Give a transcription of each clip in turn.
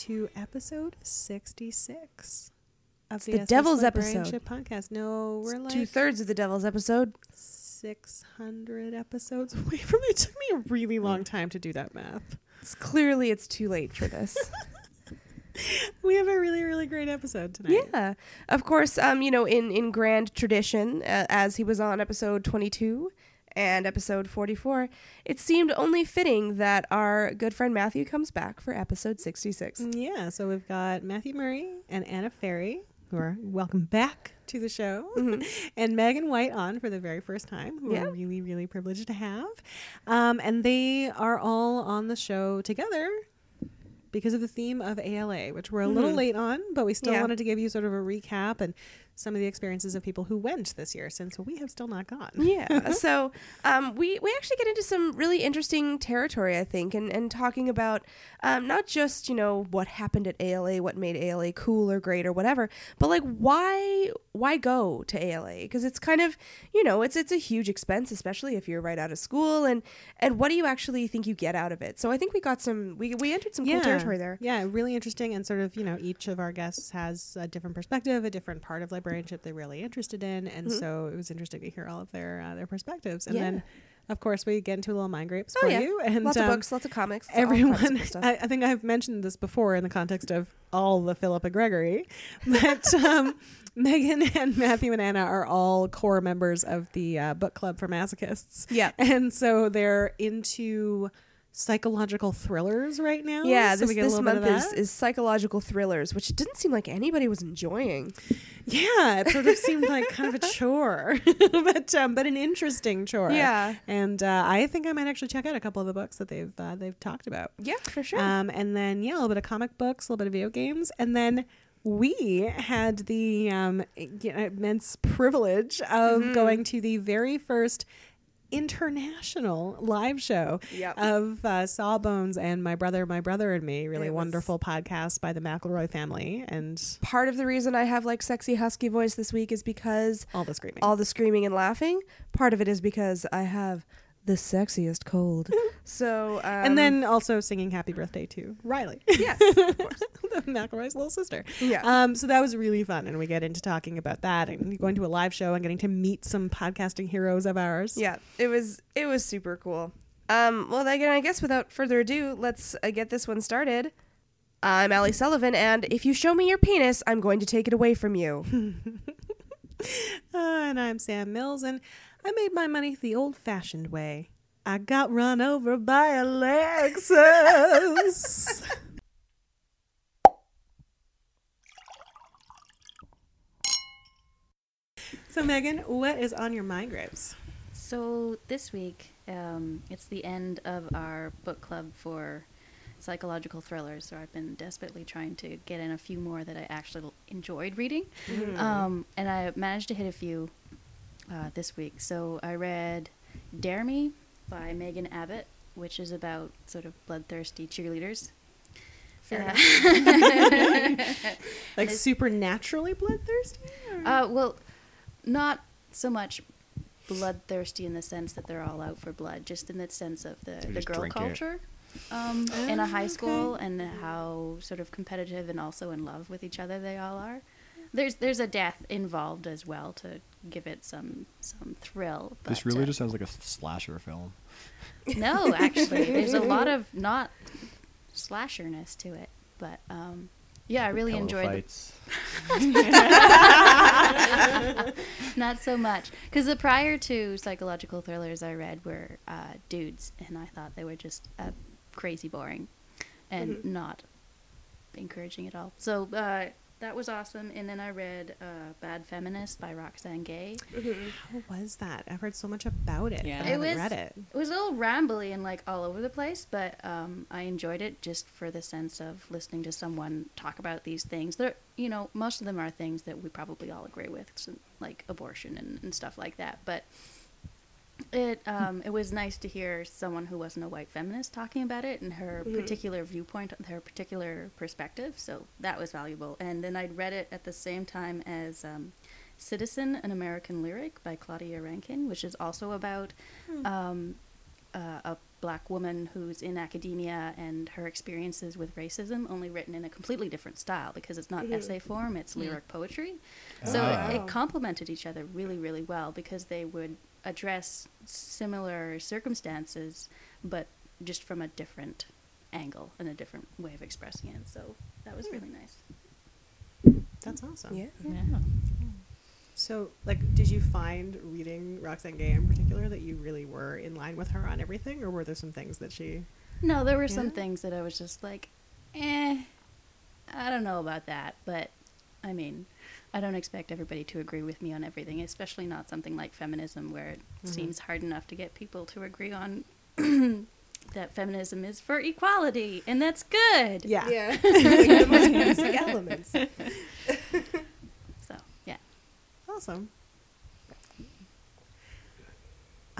to episode 66 of the SS Devil's Episode podcast. No, we're like Two thirds of the Devil's episode. 600 episodes away from it. It took me a really long time to do that math. It's clearly it's too late for this. We have a really, really great episode tonight. yeah, of course. Um, you know, in in grand tradition, uh, as he was on episode twenty two and episode forty four, it seemed only fitting that our good friend Matthew comes back for episode sixty six. Yeah, so we've got Matthew Murray and Anna Ferry, who are welcome back to the show, and Megan White on for the very first time, who Yeah. we're really, really privileged to have. Um, and they are all on the show together because of the theme of ALA, which we're a little Mhm. late on, but we still Yeah. wanted to give you sort of a recap and some of the experiences of people who went this year, since we have still not gone. yeah so um, we we actually get into some really interesting territory i think and and talking about um, not just you know what happened at ala what made ala cool or great or whatever but like why why go to ala because it's kind of you know it's it's a huge expense especially if you're right out of school and and what do you actually think you get out of it so i think we got some we, we entered some cool territory there Yeah, really interesting. And sort of, you know, each of our guests has a different perspective, a different part of librarianship they're really interested in. And Mhm. so it was interesting to hear all of their uh, their perspectives. And Yeah. then, of course, we get into a little mind grapes Oh, for yeah. you. And lots um, of books lots of comics all kinds of Everyone, stuff. I, I think I've mentioned this before in the context of all the Philippa Gregory, but um, Megan and Matthew and Anna are all core members of the uh, book club for masochists. yeah And so they're into psychological thrillers right now. Yeah, so this, we get a this month of is, psychological thrillers, which it didn't seem like anybody was enjoying. Yeah, it sort of seemed like kind of a chore, but um, but an interesting chore. Yeah. and uh, I think I might actually check out a couple of the books that they've uh, they've talked about. Yeah, for sure. Um, and then yeah, a little bit of comic books, a little bit of video games, and then we had the um, immense privilege of Mhm. going to the very first international live show Yep. of uh, Sawbones and My Brother, My Brother and Me. Really wonderful podcast by the McElroy family and Part of the reason I have like sexy husky voice this week is because all the screaming. all the screaming and laughing. Part of it is because I have the sexiest cold. so um, and then also singing happy birthday to Riley, yes, of course. the McElroy's little sister. yeah. Um, so that was really fun, and we get into talking about that and going to a live show and getting to meet some podcasting heroes of ours. yeah, it was it was super cool. Um, well, again, I guess without further ado, let's uh, get this one started. I'm Allie Sullivan, and if you show me your penis, I'm going to take it away from you. Uh, and I'm Sam Mills, and I made my money the old-fashioned way. I got run over by a Lexus. so, Megan, what is on your mind grapes? So this week, um, it's the end of our book club for psychological thrillers. So I've been desperately trying to get in a few more that I actually enjoyed reading, um, and I managed to hit a few uh, this week. So I read "Dare Me" by Megan Abbott, which is about sort of bloodthirsty cheerleaders. Uh, Like supernaturally bloodthirsty? or- Uh, well, not so much bloodthirsty in the sense that they're all out for blood, just in the sense of the, They the girl culture um, in a high okay. school and how sort of competitive and also in love with each other they all are. There's there's a death involved as well to give it some some thrill. But, This really uh, just sounds like a slasher film. no, actually, there's a lot of not slasherness to it, but um, yeah, I really Pillow enjoyed. the- Not so much, because the prior two psychological thrillers I read were uh, dudes, and I thought they were just uh, crazy boring and Mhm. not encouraging at all. So uh, that was awesome. And then I read uh, Bad Feminist by Roxane Gay. How was that? I've heard so much about it. Yeah. I It haven't was- read it. It was a little rambly and like all over the place, but um, I enjoyed it just for the sense of listening to someone talk about these things. They're, you know, most of them are things that we probably all agree with, so, like abortion and, and stuff like that. But it um, it was nice to hear someone who wasn't a white feminist talking about it and her Mhm. particular viewpoint, her particular perspective. So that was valuable. And then I'd read it at the same time as um, Citizen, an American Lyric by Claudia Rankine, which is also about Hmm. um, uh, a black woman who's in academia and her experiences with racism, only written in a completely different style because it's not essay form; it's lyric poetry. So Ah. it, it complemented each other really, really well because they would address similar circumstances, but just from a different angle and a different way of expressing it. So that was really nice. That's awesome. Yeah. So, like, did you find reading Roxane Gay in particular that you really were in line with her on everything, or were there some things that she? No, there were some things that I was just like, eh, I don't know about that. But I mean, I don't expect everybody to agree with me on everything, especially not something like feminism, where it Mhm. seems hard enough to get people to agree on that feminism is for equality, and that's good. Yeah. Yeah. the most basic elements. So, yeah. Awesome.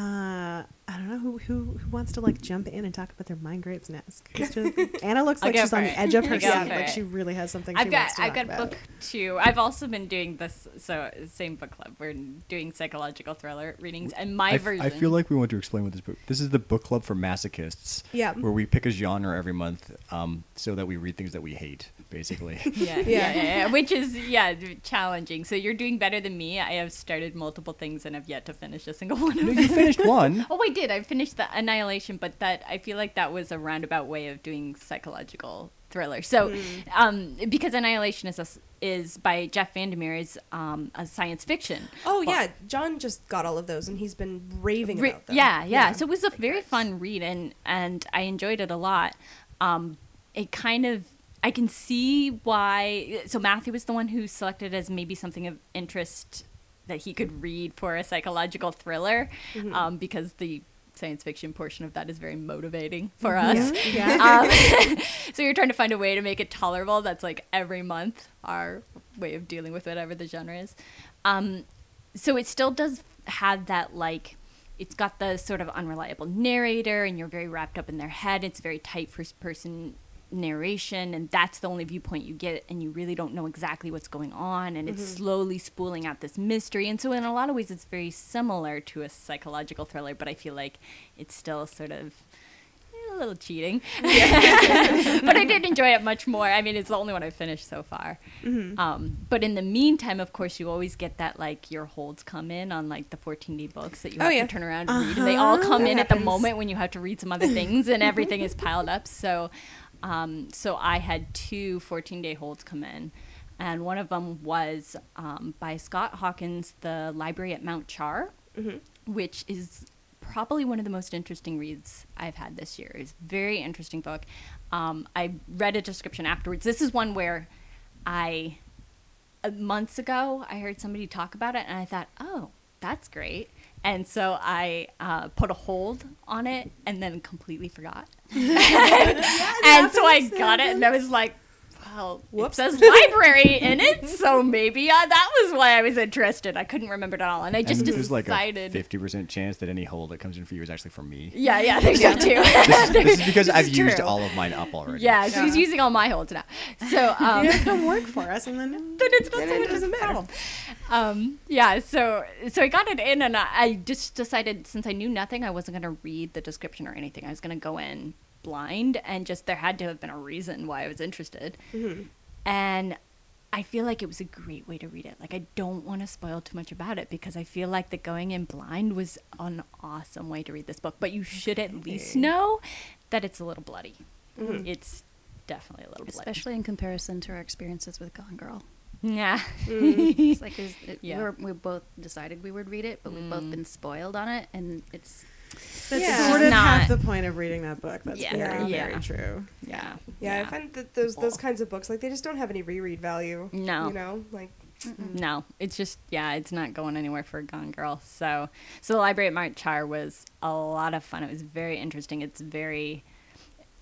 Uh, I don't know who, who who wants to like jump in and talk about their mind grapes next. Just- Anna looks like she's on for the it. edge of her seat, like it. she really has something. she I've got wants to I've got about. book two. I've also been doing this so same book club. We're doing psychological thriller readings, and my I, f- version. I feel like we want to explain what this book. This is the book club for masochists. Yeah. Where we pick a genre every month, um, so that we read things that we hate, basically. yeah, yeah, yeah, yeah, which is yeah challenging. So you're doing better than me. I have started multiple things and have yet to finish a single one. no, of you them. finished one. Oh, I did. I finished the Annihilation, but that I feel like that was a roundabout way of doing psychological thriller. So, um, because Annihilation is a s is by Jeff Vandermeer is um, a science fiction. Oh Well, yeah, John just got all of those, and he's been raving Re- about them. Yeah, yeah, So it was a very fun read, and and I enjoyed it a lot. Um, it kind of I can see why. So Matthew was the one who selected as maybe something of interest that he could read for a psychological thriller, Mm-hmm. um, because the science fiction portion of that is very motivating for us. Yeah. Um, so you're trying to find a way to make it tolerable. That's like every month our way of dealing with whatever the genre is. Um, so it still does have that like it's got the sort of unreliable narrator and you're very wrapped up in their head it's very tight first person narration and that's the only viewpoint you get and you really don't know exactly what's going on and it's slowly spooling out this mystery. And so in a lot of ways it's very similar to a psychological thriller but i feel like it's still sort of eh, a little cheating. But i did enjoy it much more. I mean it's the only one i've finished so far. Um, but in the meantime of course you always get that like your holds come in on like the 14d books that you Oh, have yeah. to turn around and read and they all Uh-huh. come That in at the moment when you have to read some other things and everything is piled up. So um, so i had two 14 day holds come in and one of them was um, by scott hawkins the library at mount char which is probably one of the most interesting reads I've had this year. It's a very interesting book. Um, I read a description afterwards. This is one where I, uh, months ago, I heard somebody talk about it and I thought, oh, that's great. And so I uh, put a hold on it and then completely forgot. and so I got it and I was like, well, Whoops. it says library in it, so maybe uh, that was why I was interested. I couldn't remember it at all, and I just and there's like a decided. fifty percent chance that any hold that comes in for you is actually for me. yeah, yeah, there's that too. This, this is because This I've is used true. all of mine up already. yeah, so he's using all my holds now. So um, You have to come work for us, and then then it's not Then so much of a doesn't problem. Um, yeah, so so I got it in, and I, I just decided since I knew nothing, I wasn't going to read the description or anything. I was going to go in blind, and just there had to have been a reason why I was interested. Mm-hmm. And I feel like it was a great way to read it. Like I don't want to spoil too much about it because I feel like the going in blind was an awesome way to read this book. But you should at least know that it's a little bloody. Mm-hmm. It's definitely a little bloody. Especially in comparison to our experiences with Gone Girl. Yeah. Mm. It's like it, Yeah. we, were, we both decided we would read it, but we've both mm. been spoiled on it, and it's that's Yeah. sort of Not- half the point of reading that book. That's Yeah. very, Yeah. very true. Yeah. Yeah, I find that those those kinds of books like they just don't have any reread value. No. you know, like No, it's just yeah, it's not going anywhere for a Gone Girl. So, so the library at Mount Char was a lot of fun. It was very interesting. It's very.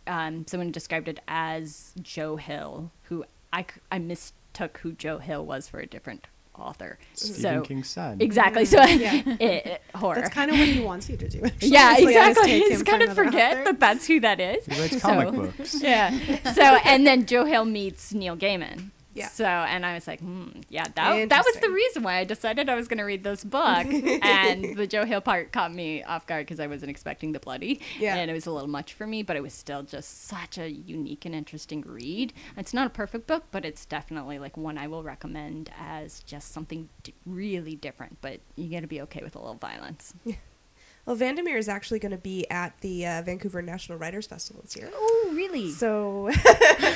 Um, someone described it as Joe Hill, who I I mistook who Joe Hill was for a different author. Stephen so King's son. exactly. So Yeah. it, it- horror. That's kind of what he wants you to do. Actually. yeah, It's exactly. mistake It's him kind of forget author. that that's who that is. He writes So- comic books. Yeah. So and then Joe Hill meets Neil Gaiman. Yeah. So, and I was like, hmm, yeah, that, that was the reason why I decided I was going to read this book. and the Joe Hill part caught me off guard because I wasn't expecting the bloody. Yeah. And it was a little much for me, but it was still just such a unique and interesting read. It's not a perfect book, but it's definitely like one I will recommend as just something d- really different. But you got to be okay with a little violence. Well, Vandermeer is actually going to be at the uh, Vancouver National Writers Festival this year. Oh, really? So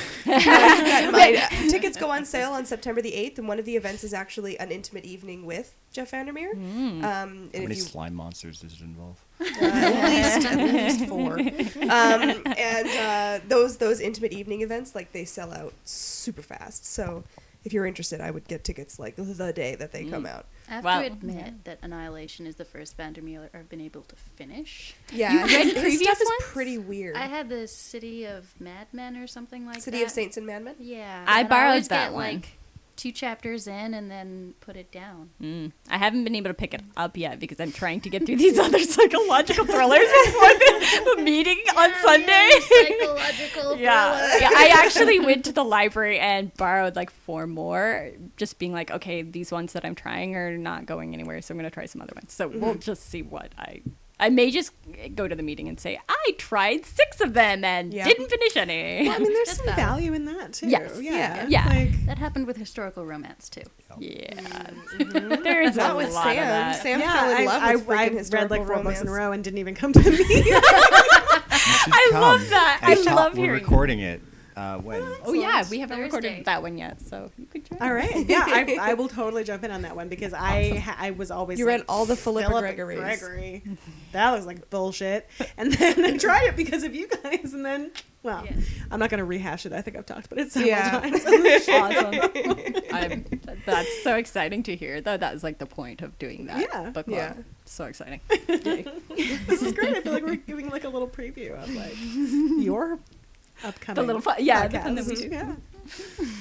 my uh, tickets go on sale on September the 8th, and one of the events is actually an intimate evening with Jeff Vandermeer. Um, How many you, slime monsters does it involve? uh, at least at least four. Um, and uh, those those intimate evening events, like they sell out super fast. So if you're interested, I would get tickets like the day that they come out. I have Well- to admit that Annihilation is the first Vandermeer I've been able to finish. Yeah, You read his, his previous stuff is pretty weird. I had the City of Madmen or something like City that. City of Saints and Madmen. Yeah. I and borrowed always that get, one. like two chapters in and then put it down. Mm. I haven't been able to pick it up yet because I'm trying to get through these other psychological thrillers before the meeting on Sunday. Psychological yeah. yeah, I actually went to the library and borrowed like four more, just being like, okay, these ones that I'm trying are not going anywhere, so I'm gonna try some other ones. So we'll just see what I. I may just go to the meeting and say I tried six of them and Yeah. didn't finish any. Well, I mean, there's That's some valid. value in that too. Yes. Yeah. Yeah. Like, That happened with historical romance too. yeah, mm-hmm. there is a Not with lot of Sam. that. Sam yeah, fell in I, love I, with I freaking read like four books in a row and didn't even come to me. I love that. I And love We're recording it uh, when? Oh yeah, we haven't Thursday. recorded that one yet, so you could try. All right. Yeah, I, I will totally jump in on that one because I ha- I was always You like, read all the Philippa Philippa Gregories. Gregory. That was like bullshit. And then I tried it because of you guys, and then well, Yeah. I'm not going to rehash it. I think I've talked about it several Yeah. times. awesome. I'm, that's so exciting to hear. Though that is like the point of doing that Yeah. book club. Yeah. So exciting. this is great. I feel like we're giving like a little preview of like your upcoming. The little fun, yeah, the fun that we podcast. do. Yeah.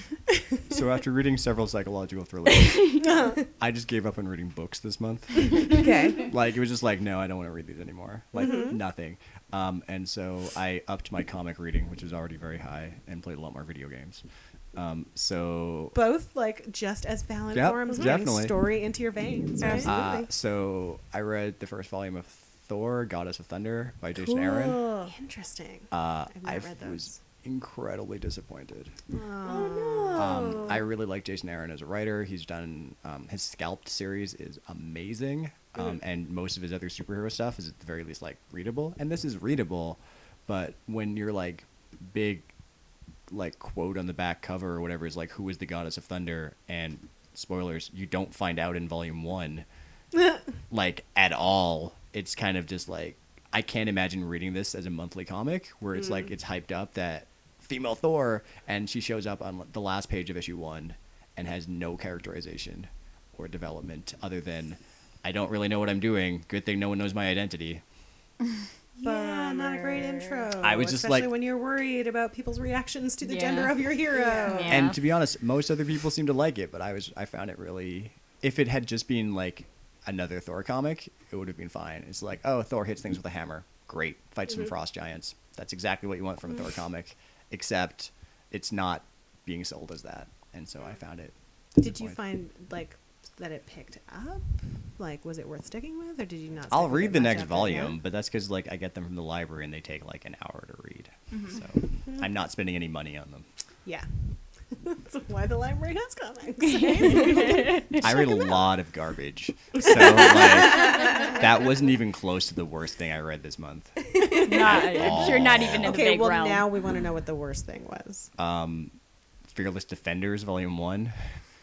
So after reading several psychological thrillers, I just gave up on reading books this month. Okay. Like it was just like, no, I don't want to read these anymore. Like nothing. Um, and so I upped my comic reading, which was already very high, and played a lot more video games. Um, so Both like just as valid Yep, forms of definitely. story into your veins. Right? Absolutely. Uh, so I read the first volume of Thor: Goddess of Thunder by Jason Aaron. Interesting. Uh, I've I not read those. was incredibly disappointed. Oh no. Um, I really like Jason Aaron as a writer. He's done um, his Scalped series is amazing, um, and most of his other superhero stuff is at the very least like readable. And this is readable, but when you're like big, like quote on the back cover or whatever is like who is the goddess of thunder and spoilers you don't find out in volume one like at all it's kind of just like i can't imagine reading this as a monthly comic where it's like mm. it's hyped up that female thor and she shows up on the last page of issue one and has no characterization or development other than i don't really know what i'm doing good thing no one knows my identity Yeah, not a great intro. I was just especially like- when you're worried about people's reactions to the Yeah. gender of your hero. Yeah. And to be honest, most other people seem to like it, but I was I found it really. If it had just been like another Thor comic, it would have been fine. It's like, oh, Thor hits things with a hammer. Great, fights some mm-hmm. frost giants. That's exactly what you want from a Thor mm. comic, except it's not being sold as that, and so I mm. found it. Did you find like that it picked up? Like, was it worth sticking with, or did you not? I'll read the next volume, that? but that's because like I get them from the library and they take like an hour to read. Mm-hmm. So mm-hmm. I'm not spending any money on them. Yeah, that's why the library has comics. I read a lot of garbage, so like that wasn't even close to the worst thing I read this month. Not, you're not even in the okay, big well realm. now we want to know what the worst thing was. Um, Fearless Defenders, Volume One.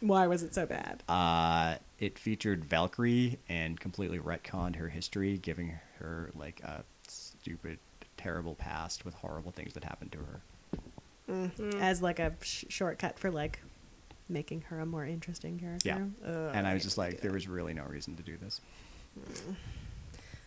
Why was it so bad? Uh, it featured Valkyrie and completely retconned her history, giving her like a stupid, terrible past with horrible things that happened to her. Mm. As like a sh- shortcut for like making her a more interesting character. Yeah. Ugh, and I was just like, do there was really no reason to do this.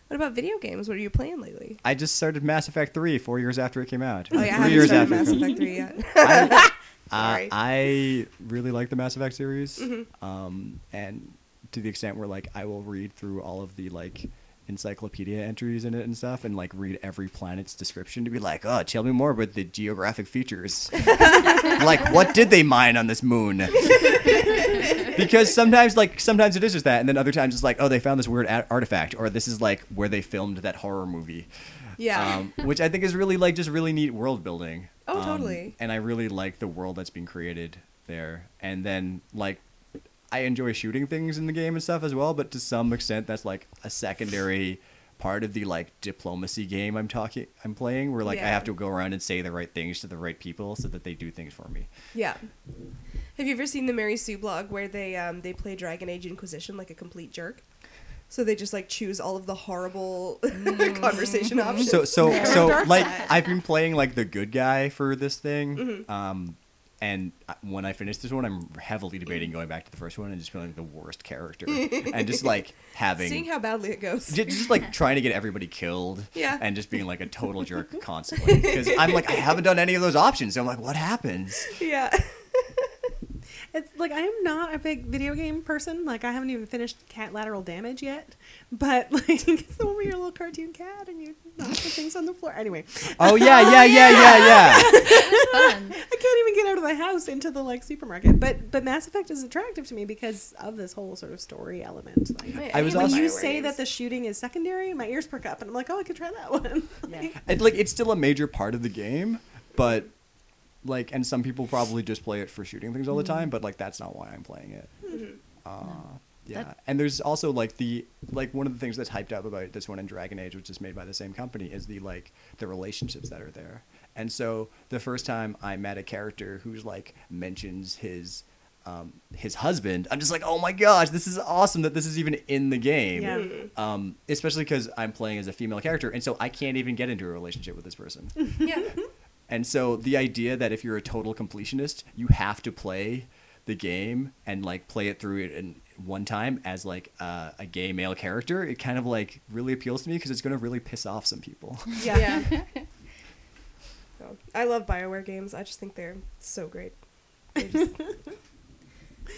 What about video games? What are you playing lately? I just started Mass Effect 3 four years after it came out. Oh yeah, I Three haven't years started after. it Mass came- Effect 3 yet. I, Sorry. uh, I really like the Mass Effect series, Mm-hmm. um, and to the extent where like I will read through all of the like encyclopedia entries in it and stuff, and like read every planet's description to be like, oh, tell me more about the geographic features. like, what did they mine on this moon? because sometimes, like, sometimes it is just that, and then other times it's like, oh, they found this weird a- artifact, or this is like where they filmed that horror movie. Yeah. Um, which I think is really like just really neat world building. Oh, Um, totally. And I really like the world that's being created there. And then like I enjoy shooting things in the game and stuff as well, but to some extent that's like a secondary part of the like diplomacy game I'm talking I'm playing where like I have to go around and say the right things to the right people so that they do things for me. Yeah. Have you ever seen the Mary Sue blog where they um, they play Dragon Age Inquisition like a complete jerk? So they just like choose all of the horrible conversation options. So so so like. I've been playing like the good guy for this thing. Mm-hmm. Um and when I finish this one, I'm heavily debating going back to the first one and just feeling the worst character, and just like having Seeing how badly it goes. Ju- just like trying to get everybody killed Yeah. and just being like a total jerk constantly because i'm like i haven't done any of those options so i'm like what happens yeah. It's like I am not a big video game person. Like I haven't even finished Cat Lateral Damage yet. But like it's the one where you're a little cartoon cat and you knock the things on the floor. Anyway, oh yeah yeah yeah yeah yeah I can't even get out of the house into the like supermarket. But but Mass Effect is attractive to me because of this whole sort of story element. Like, I was when also- you say that the shooting is secondary, my ears perk up and I'm like, oh, I could try that one. Yeah. it, like it's still a major part of the game but like and some people probably just play it for shooting things all the time but like that's not why i'm playing it. Uh, yeah. That- and there's also like the like one of the things that's hyped up about this one in dragon age which is made by the same company is the like the relationships that are there. And so the first time i met a character who's like mentions his um, his husband i'm just like oh my gosh this is awesome that this is even in the game. Yeah. um, especially because i'm playing as a female character and so i can't even get into a relationship with this person. Yeah. and so the idea that if you're a total completionist, you have to play the game and like play it through it in one time as like uh, a gay male character, it kind of like really appeals to me because it's going to really piss off some people. Yeah. So, I love Bioware games. I just think they're so great. They just-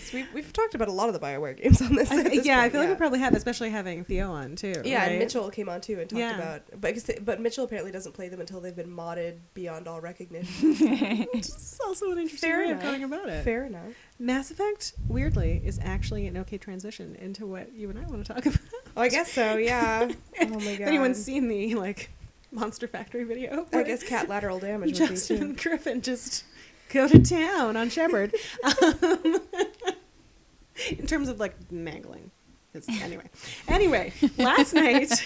So we've, we've talked about a lot of the Bioware games on this. I- this yeah, I point, feel like yeah. we probably have, especially having Theo on too. Yeah, right? and Mitchell came on too and talked Yeah. about, but but Mitchell apparently doesn't play them until they've been modded beyond all recognition. It's also an interesting Fair way enough. of going about it. Fair enough. Mass Effect, weirdly, is actually an okay transition into what you and I want to talk about. Oh, I guess so. Yeah. oh my god. anyone's seen the like Monster Factory video, I guess cat lateral damage would be Justin Griffin just go to town on Shepard. Um, in terms of like mangling. His, anyway, anyway, last night.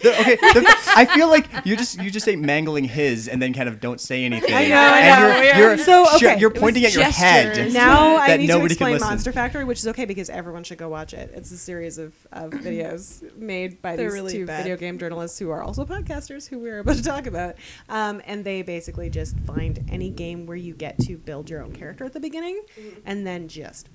The- okay, the- I feel like you just you just say mangling his and then kind of don't say anything. I know, I know, You're, you're, So, sho- okay, you're pointing at your head. gestures. Now I need to explain. Monster Factory, which is okay because everyone should go watch it. It's a series of, of videos made by They're these really two bad. video game journalists who are also podcasters who we're about to talk about. Um, and they basically just find any game where you get to build your own character at the beginning Mm-hmm. and then just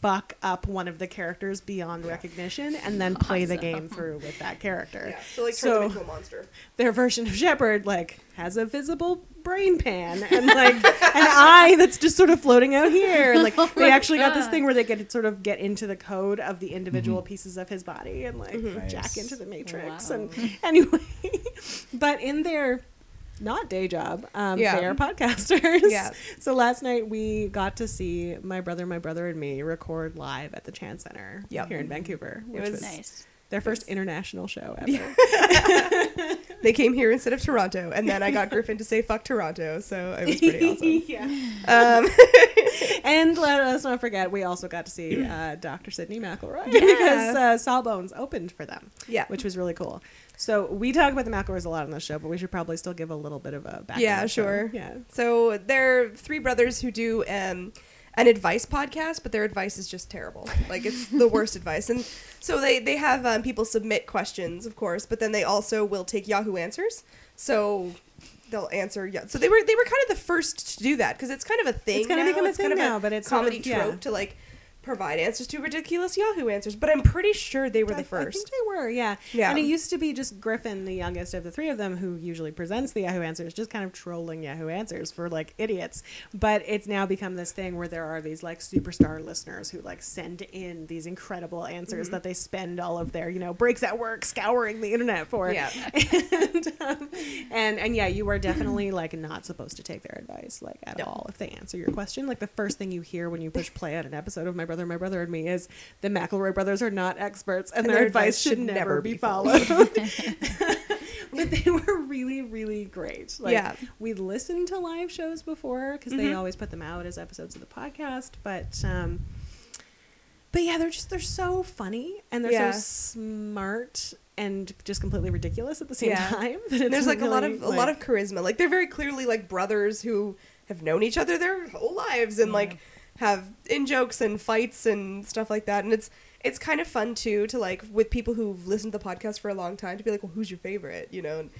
fuck up one of the characters beyond recognition and then play the game through with that character. Yeah. So like turn So- them into a monster. their version of Shepard like has a visible brain pan and like an eye that's just sort of floating out here. Like Oh they my actually got this thing where they get to sort of get into the code of the individual Mm-hmm. pieces of his body and like Nice. jack into the matrix. Wow. And anyway, but in their not day job, um, Yeah. they are podcasters. Yeah. So last night we got to see my brother, my brother, and me record live at the Chan Centre Yep. here in Vancouver, which was was, Nice. their first international show ever. Yeah. They came here instead of Toronto, and then I got Griffin to say "fuck Toronto," so it was pretty awesome. yeah. Um, And let us not forget, we also got to see uh, Dr. Sydnee McElroy because uh, Sawbones opened for them, yeah, which was really cool. So we talk about the McElroys a lot on this show, but we should probably still give a little bit of a background. Yeah, sure. Yeah. So they're three brothers who do um, an advice podcast, but their advice is just terrible. Like it's the worst advice. And so they they have um, people submit questions, of course, but then they also will take Yahoo Answers. So they'll answer. Yeah. So they were they were kind of the first to do that because it's kind of a thing. It's kinda now. become a kind thing of now, but it's sort of- comedy yeah. trope to like provide answers to ridiculous Yahoo answers, but I'm pretty sure they were I- the I think first. they were, yeah. Yeah. And it used to be just Griffin, the youngest of the three of them, who usually presents the Yahoo Answers, just kind of trolling Yahoo Answers for like idiots. But it's now become this thing where there are these like superstar listeners who like send in these incredible answers Mm-hmm. that they spend all of their you know breaks at work scouring the internet for. Yeah. and, um, and and yeah, you are definitely like not supposed to take their advice like at No. all if they answer your question. Like the first thing you hear when you push play on an episode of My Brother, My Brother and Me is the McElroy brothers are not experts and, their, advice, should never be followed. but they were really, really great. Like, Yeah. we listened to live shows before because they Mhm. always put them out as episodes of the podcast, but. um but yeah, they're just they're so funny and they're Yeah. so smart and just completely ridiculous at the same Yeah. time. There's like a lot really, of a lot of charisma. Like they're very clearly like brothers who have known each other their whole lives and like have in jokes and fights and stuff like that. And it's it's kind of fun too to like with people who've listened to the podcast for a long time to be like, well, who's your favorite? You know. And,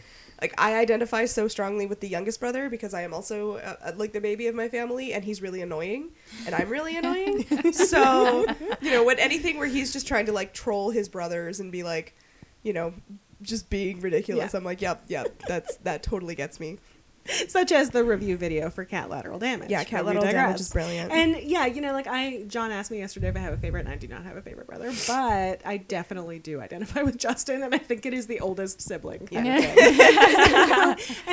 like I identify so strongly with the youngest brother because I am also uh, uh, like the baby of my family, and he's really annoying, and I'm really annoying. so you know, when anything where he's just trying to like troll his brothers and be like, you know, just being ridiculous, Yeah. I'm like, yep, yep, that's that totally gets me. such as the review video for cat lateral damage. Yeah, cat lateral damage is brilliant. And yeah, you know, like I, John asked me yesterday if I have a favorite, and I do not have a favorite brother, but I definitely do identify with Justin, and I think it is the oldest sibling. thing. and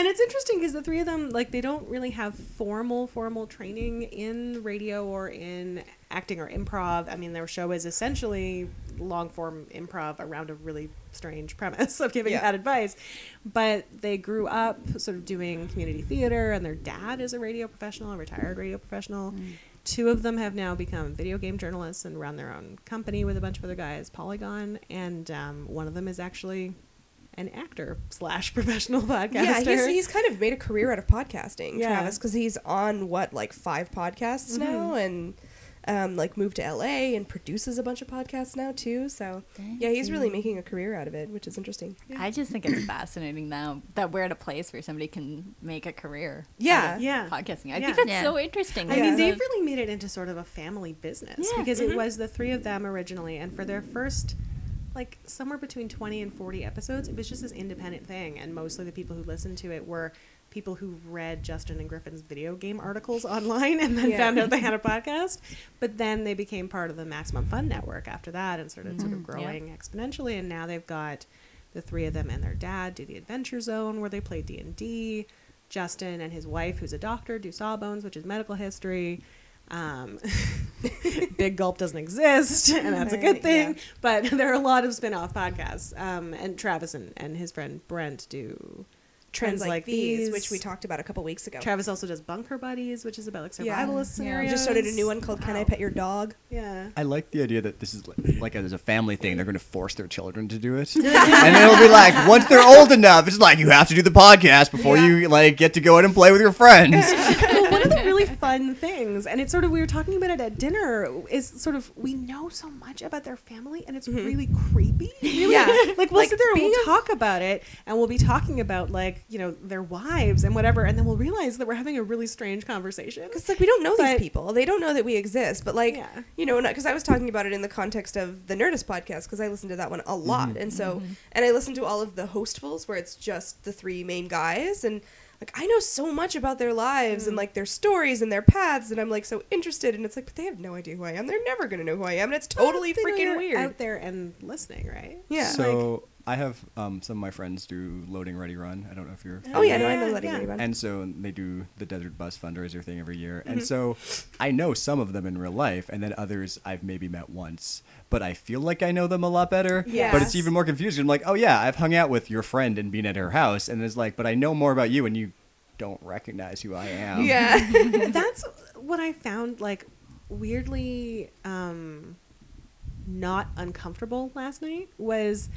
it's interesting because the three of them, like, they don't really have formal, formal training in radio or in acting or improv. I mean, their show is essentially long form improv around a really strange premise of giving Yeah. bad advice. But they grew up sort of doing community theater, and their dad is a radio professional, a retired radio professional. Two of them have now become video game journalists and run their own company with a bunch of other guys, Polygon, and um, one of them is actually an actor slash professional podcaster. Yeah, he's, he's kind of made a career out of podcasting, Yeah. Travis, because he's on what like five podcasts now, and um, like moved to LA and produces a bunch of podcasts now too. So yeah, he's really making a career out of it, which is interesting. I just think it's fascinating now that we're at a place where somebody can make a career. Yeah. out of Yeah. podcasting. I Yeah. think that's Yeah. so interesting. I Yeah. mean, they've really made it into sort of a family business Yeah. because it Mhm. was the three of them originally, and for their first, like somewhere between twenty and forty episodes, it was just this independent thing, and mostly the people who listened to it were people who read Justin and Griffin's video game articles online and then Yeah. found out they had a podcast. But then they became part of the Maximum Fun Network after that, and started sort of Mhm. Yeah. growing exponentially. And now they've got the three of them and their dad do the Adventure Zone where they play D and D. Justin and his wife, who's a doctor, do Sawbones, which is medical history. Um, Big Gulp doesn't exist, and that's a good thing. yeah. But there are a lot of spin off podcasts. Um, and Travis and, and his friend Brent do Trends like, these, which we talked about a couple weeks ago. Travis also does Bunker Buddies, which is about like Yeah. survivalist Yeah. scenarios. Just started a new one called "Can I Pet Your Dog?" Yeah. I like the idea that this is like, like as a family thing, they're going to force their children to do it, and it'll be like once they're old enough, it's like you have to do the podcast before you like get to go out and play with your friends. well, one of the really fun things, and it's sort of we were talking about it at dinner, is sort of we know so much about their family, and it's really creepy. Really, Mm-hmm. Yeah. like we'll Like, sit there and we'll a- talk about it, and we'll be talking about like you know their wives and whatever, and then we'll realize that we're having a really strange conversation. Because like we don't know But- these people, they don't know that we exist. But like Yeah. you know, because I was talking about it in the context of the Nerdist podcast because I listened to that one a lot, and so and I listened to all of the hostfuls where it's just the three main guys, and like I know so much about their lives and mm. like their stories and their paths, and I'm like so interested, and it's like, but they have no idea who I am. They're never gonna know who I am, and it's totally freaking weird. out there and listening, right? Yeah. So I have um, some of my friends do loading ready run. I don't know if you're. oh yeah, no, I know Loading yeah. run. And so they do the Desert Bus fundraiser thing every year. Mm-hmm. And so I know some of them in real life, and then others I've maybe met once. But I feel like I know them a lot better. Yeah. But it's even more confusing. I'm like, oh yeah, I've hung out with your friend and been at her house, and it's like, but I know more about you, and you don't recognize who I am. yeah. that's what I found like weirdly um not uncomfortable last night was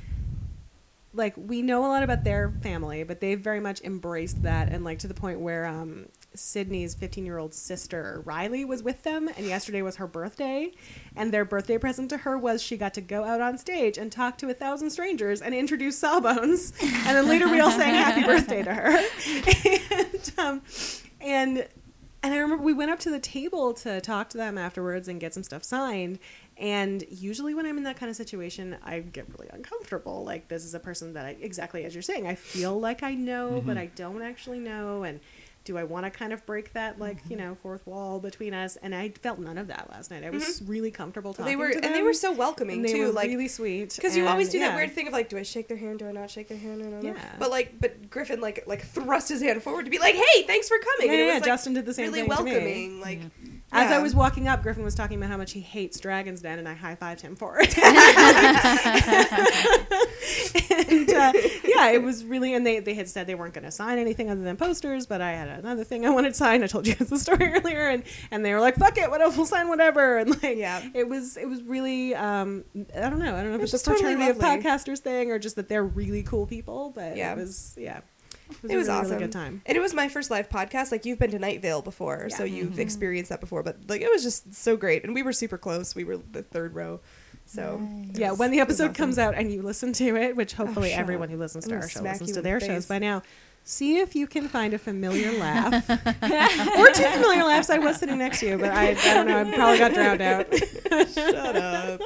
like we know a lot about their family, but they've very much embraced that and like to the point where um Sydnee's 15 year old sister Riley was with them, and yesterday was her birthday. And their birthday present to her was she got to go out on stage and talk to a thousand strangers and introduce Sawbones. And then later we all sang happy birthday to her. and, um, and and I remember we went up to the table to talk to them afterwards and get some stuff signed. And usually, when I'm in that kind of situation, I get really uncomfortable. Like, this is a person that I, exactly as you're saying, I feel like I know, but mm-hmm. I don't actually know. And do I want to kind of break that, like, you mm-hmm. know, fourth wall between us? And I felt none of that last night. I was mm-hmm. really comfortable talking They were to them. and they were so welcoming and they too. were like really sweet. because you always do that weird thing of like, do I shake their hand? Do I not shake their hand? I don't know. Yeah. But like, but Griffin like like thrust his hand forward to be like, hey, thanks for coming. Yeah, and it yeah, was, like, Justin did the same really thing to me. welcoming. Like, As I was walking up, Griffin was talking about how much he hates Dragon's Den, and I high fived him for it. and uh, yeah, it was really. And they, they had said they weren't going to sign anything other than posters, but I had another thing I wanted signed. I told you guys the story earlier, and and they were like, "Fuck it, whatever, we'll sign whatever." And like, Yeah. it was it was really. Um, I don't know. I don't know if It was it's a just totally fraternity of podcasters thing or just that they're really cool people. But Yeah. it was yeah. It it was really, awesome. really good time. And it was my first live podcast. Like you've been to Night Vale before, so you've mm-hmm. experienced that before. But like it was just so great, and we were super close. We were the third row, so it Yeah, was- when the episode awesome. comes out and you listen to it, which oh, hopefully shut everyone up. who listens I'm to our show listens to their the shows by now, see if you can find a familiar laugh or two familiar laughs. I was sitting next to you, but I, I don't know. I probably got drowned out. Shut up.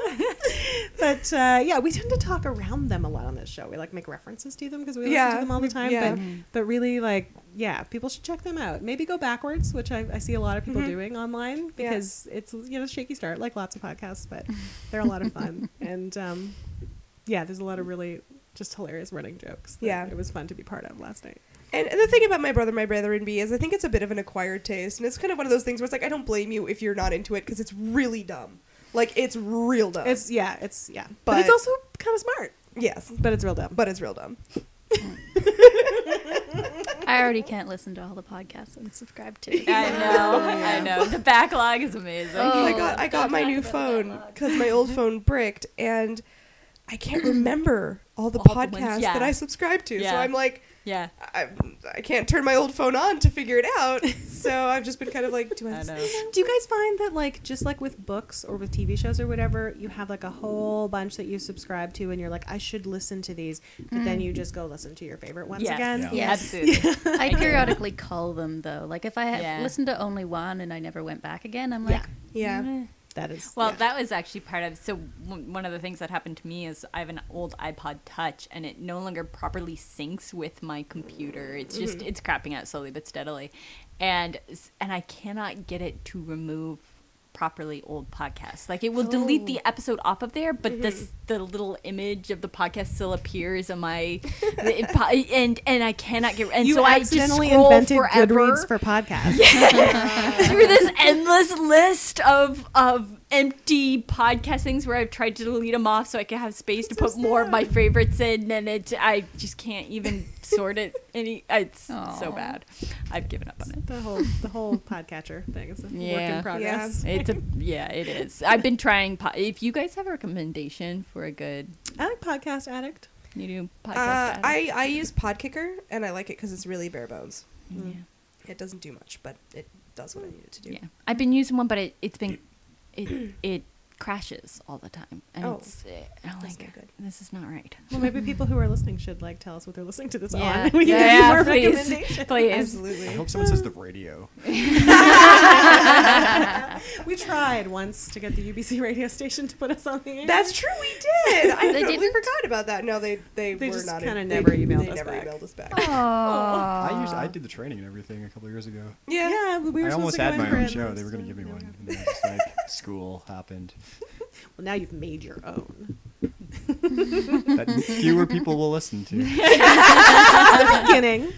but uh, yeah, we tend to talk around them a lot on this show. We like make references to them because we listen to them all the time. Yeah. But but really, like, yeah, people should check them out. Maybe go backwards, which I, I see a lot of people Mhm. doing online Yeah. because it's you know shaky start like lots of podcasts, but they're a lot of fun and um, yeah, there's a lot of really just hilarious running jokes. that Yeah. it was fun to be part of last night. And, and the thing about my brother, my brother and me is I think it's a bit of an acquired taste, and it's kind of one of those things where it's like I don't blame you if you're not into it because it's really dumb. Like it's real dumb. It's yeah, it's yeah, but, But- it's also kind of smart, yes, but it's real dumb. but it's real dumb. I already can't listen to all the podcasts I'm subscribed to. I know, I know. The backlog is amazing. Oh, I Oh, got I got my new phone because my old phone bricked, and I can't remember all the All the ones- podcasts yeah. that I subscribe to. So I'm like, Yeah, I, I can't turn my old phone on to figure it out. so I've just been kind of like, do I? I know. Do you guys find that like just like with books or with TV shows or whatever, you have like a whole bunch that you subscribe to and you're like, I should listen to these, but then you just go listen to your favorite ones yes, again? Yeah. Yes. absolutely. I periodically cull them though. Like if I had Yeah. listened to only one and I never went back again, I'm Yeah. like, Yeah. "Eh." That is Well, yeah. that was actually part of. So w- one of the things that happened to me is I have an old iPod Touch, and it no longer properly syncs with my computer. It's just mm-hmm. it's crapping out slowly but steadily, and and I cannot get it to remove properly old podcasts. Like it will delete the oh. episode off of there, but this mm-hmm. the little image of the podcast still appears on my it and and I cannot get and you so I just invented forever Goodreads for podcasts. through this endless list of of empty podcast things where I've tried to delete them off so I can have space to put more of my favorites in, and it I just can't even sort it any. It's so bad. I've given up on it. the whole the whole podcatcher thing is a work Yeah. in progress. It's a yeah, it is. I've been trying. Po- if you guys have a recommendation for a good I like Podcast Addict. new podcast, Uh, ad- I I use Podkicker and I like it because it's really bare bones. yeah. It doesn't do much, but it does what I need it to do. yeah, I've been using one, but it it's been it it crashes all the time, and Oh. it's uh, I'm like not good. this is not right. Well, maybe people who are listening should like tell us what they're listening to this Yeah, on. We can yeah, give yeah, more please, please. Absolutely. I hope someone says the radio. We tried once to get the UBC radio station to put us on the air. That's true. We did. I They totally didn't? forgot about that. No, they they, They were just not. kinda in- never they, emailed they us never back. emailed us back. I used I did the training and everything a couple years ago. Yeah. yeah, we were I almost had my own show. They were going to give me one. happened. And then just like school happened. Well, now you've made your own. That fewer people will listen to. the beginning.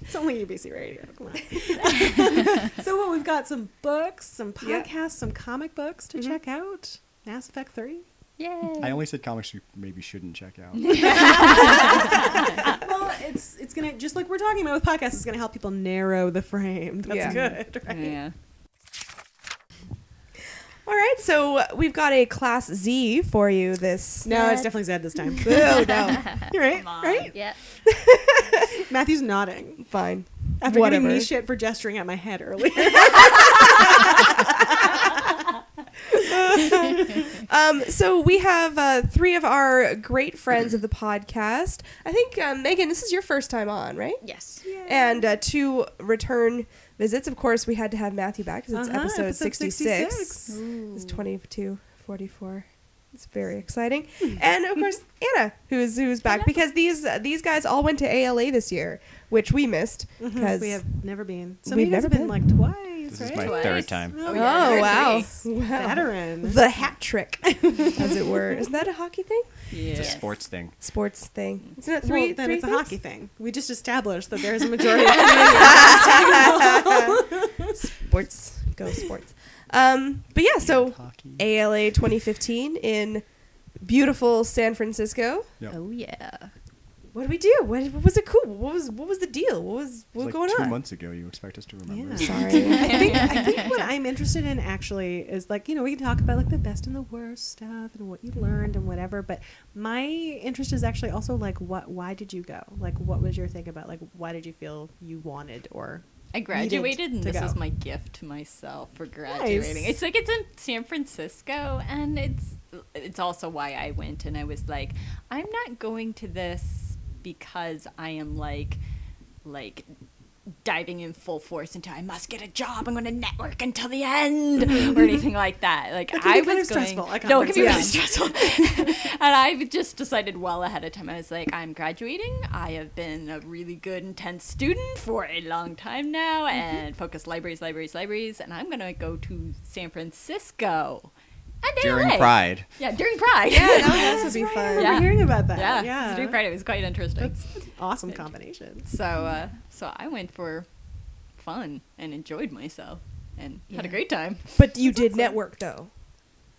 It's only UBC Radio. Come on. so, well, we've got some books, some Yeah. podcasts, some comic books to Mhm. check out. Mass Effect 3. Yay! I only said comics you maybe shouldn't check out. well, it's it's gonna just like we're talking about with podcasts, it's gonna help people narrow the frame. That's Yeah. good, right? yeah. All right. So we've got a Class Z for you. This. No, it's definitely Zed this time. Oh no. You're right, Come on. right? yeah. Matthew's nodding Fine. after Whatever. giving me shit for gesturing at my head earlier. um, so we have uh, three of our great friends of the podcast. I think um, Megan, this is your first time on, right? Yes. And uh, two return visits. Of course, we had to have Matthew back because it's Uh-huh, episode, episode 66. 66. It's 22, 44. It's very exciting. and of course, Anna, who's who's back because these uh, these guys all went to ALA this year, which we missed Mhm, because we have never been. So We've of you guys never been, been. like twice, This is right? my third time. Oh, Oh, yeah, you're wow. three. wow. Veteran. The hat trick, as it were. Is that a hockey thing? It's a sports thing. Sports thing. Isn't it Well, three? then three it's a things? hockey thing. We just established that there's a majority of Sports. Go sports. Um, but yeah, so ALA 2015 in beautiful San Francisco. Yep. Oh yeah. What did we do? What, what was it cool? What was what was the deal? What was It's what was like going two on? months ago. You expect us to remember? Yeah. Sorry. I think I think what I'm interested in actually is like you know we can talk about like the best and the worst stuff and what you learned and whatever, but my interest is actually also like what why did you go? Like what was your thing about like why did you feel you wanted or I graduated, and this go. was my gift to myself for graduating. It's like it's in San Francisco, and it's it's also why I went. And I was like, I'm not going to this because I am like like diving in full force into I must get a job. I'm going to network until the end or anything like that. Like That I was going, stressful, a no, it can be really stressful. and I've just decided well ahead of time. I was like, I'm graduating. I have been a really good, intense student for a long time now, and focus libraries, libraries, libraries. And I'm gonna go to San Francisco. And During LA. Pride. Yeah, during Pride. Yeah, that would be I fun. remember Yeah. hearing about that. yeah, Yeah, during Pride. It was quite interesting. That's awesome combination. So, uh, so I went for fun and enjoyed myself and had a great time. But you did network though.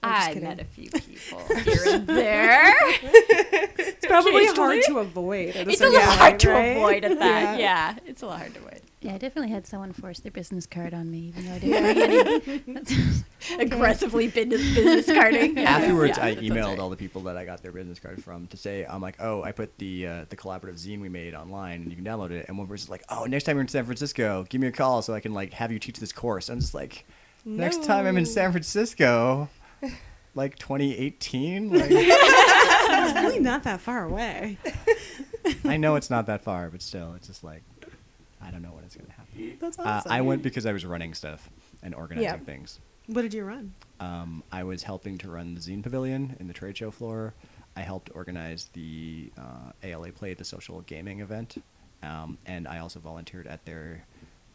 I'm just I kidding. met a few people here and there. It's probably hard to avoid. It's a little hard to avoid at that. Yeah. Yeah. it's a little hard to avoid. Yeah, I definitely had someone force their business card on me, even though I didn't bring any. That's- Aggressively business, business carding. Afterwards, Yeah, I emailed right. all the people that I got their business card from to say, I'm like, oh, I put the uh, the collaborative zine we made online, and you can download it. And one person's like, oh, next time you're in San Francisco, give me a call so I can like have you teach this course. I'm just like, next time I'm in San Francisco, like 2018. Like, It's really not that far away. I know it's not that far, but still, it's just like, I don't know when it's gonna happen. That's Uh. I went because I was running stuff and organizing Yeah. things. What did you run? Um, I was helping to run the zine pavilion in the trade show floor. I helped organize the uh, ALA Play, the social gaming event, um, and I also volunteered at their.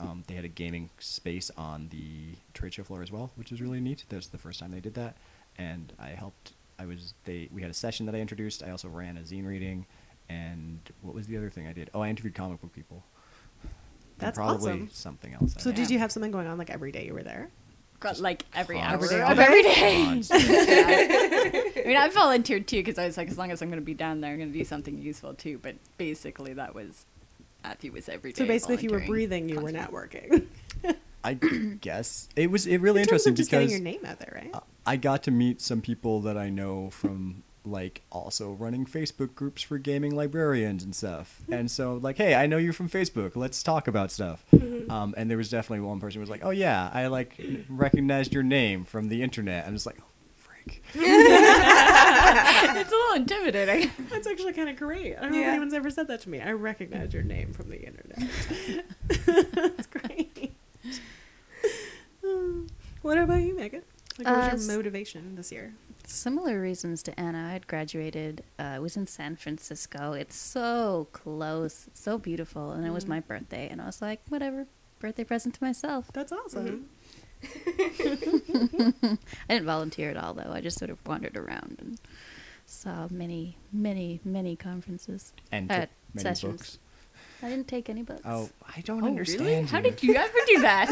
Um, they had a gaming space on the trade show floor as well, which was really neat. That was the first time they did that, and I helped. I was they. We had a session that I introduced. I also ran a zine reading, and what was the other thing I did? Oh, I interviewed comic book people. And That's probably awesome. something else. So don't did know. you have something going on like every day you were there? Got, like every hour Constantly. of every day. Constantly. I mean, I volunteered too because I was like, as long as I'm going to be down there, I'm going to do something useful too. But basically, that was Matthew was every day. So basically, if you were breathing, you were constantly. networking. I guess it was it really In terms interesting of just because getting your name out there, right? I got to meet some people that I know from like also running Facebook groups for gaming librarians and stuff. And so like, hey, I know you from Facebook. Let's talk about stuff. Um, and there was definitely one person who was like, oh yeah, I like recognized your name from the internet. I'm just like, oh, frick. it's a little intimidating. That's actually kind of great. I don't know if anyone's ever said that to me. I recognize your name from the internet. That's great. what about you, Megan? Like, what Uh, was s- your motivation this year? Similar reasons to Anna. I had graduated. Uh, I was in San Francisco. It's so close. It's so beautiful. And it was my birthday. And I was like, whatever. Birthday present to myself. That's awesome. I didn't volunteer at all, though. I just sort of wandered around and saw many, many, many conferences. And Uh, many sessions. books. I didn't take any books. Oh, I don't Oh, understand. really? How did you ever do that?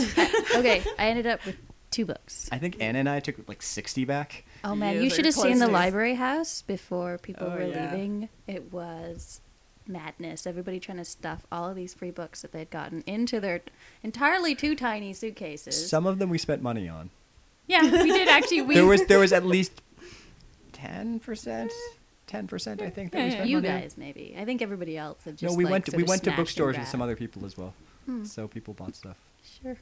okay, I ended up with two books. I think Anna and I took like 60 back. Oh man, Yeah, you should have seen the library house before people Oh, were yeah. leaving. It was madness. Everybody trying to stuff all of these free books that they'd gotten into their entirely too tiny suitcases. Some of them we spent money on. yeah, we did actually. We there was there was at least 10%. 10% I think that we spent you money on. guys maybe. I think everybody else had just no, we like, went to, sort we went to snatched and bookstores with some other people as well. Hmm. So people bought stuff. Sure.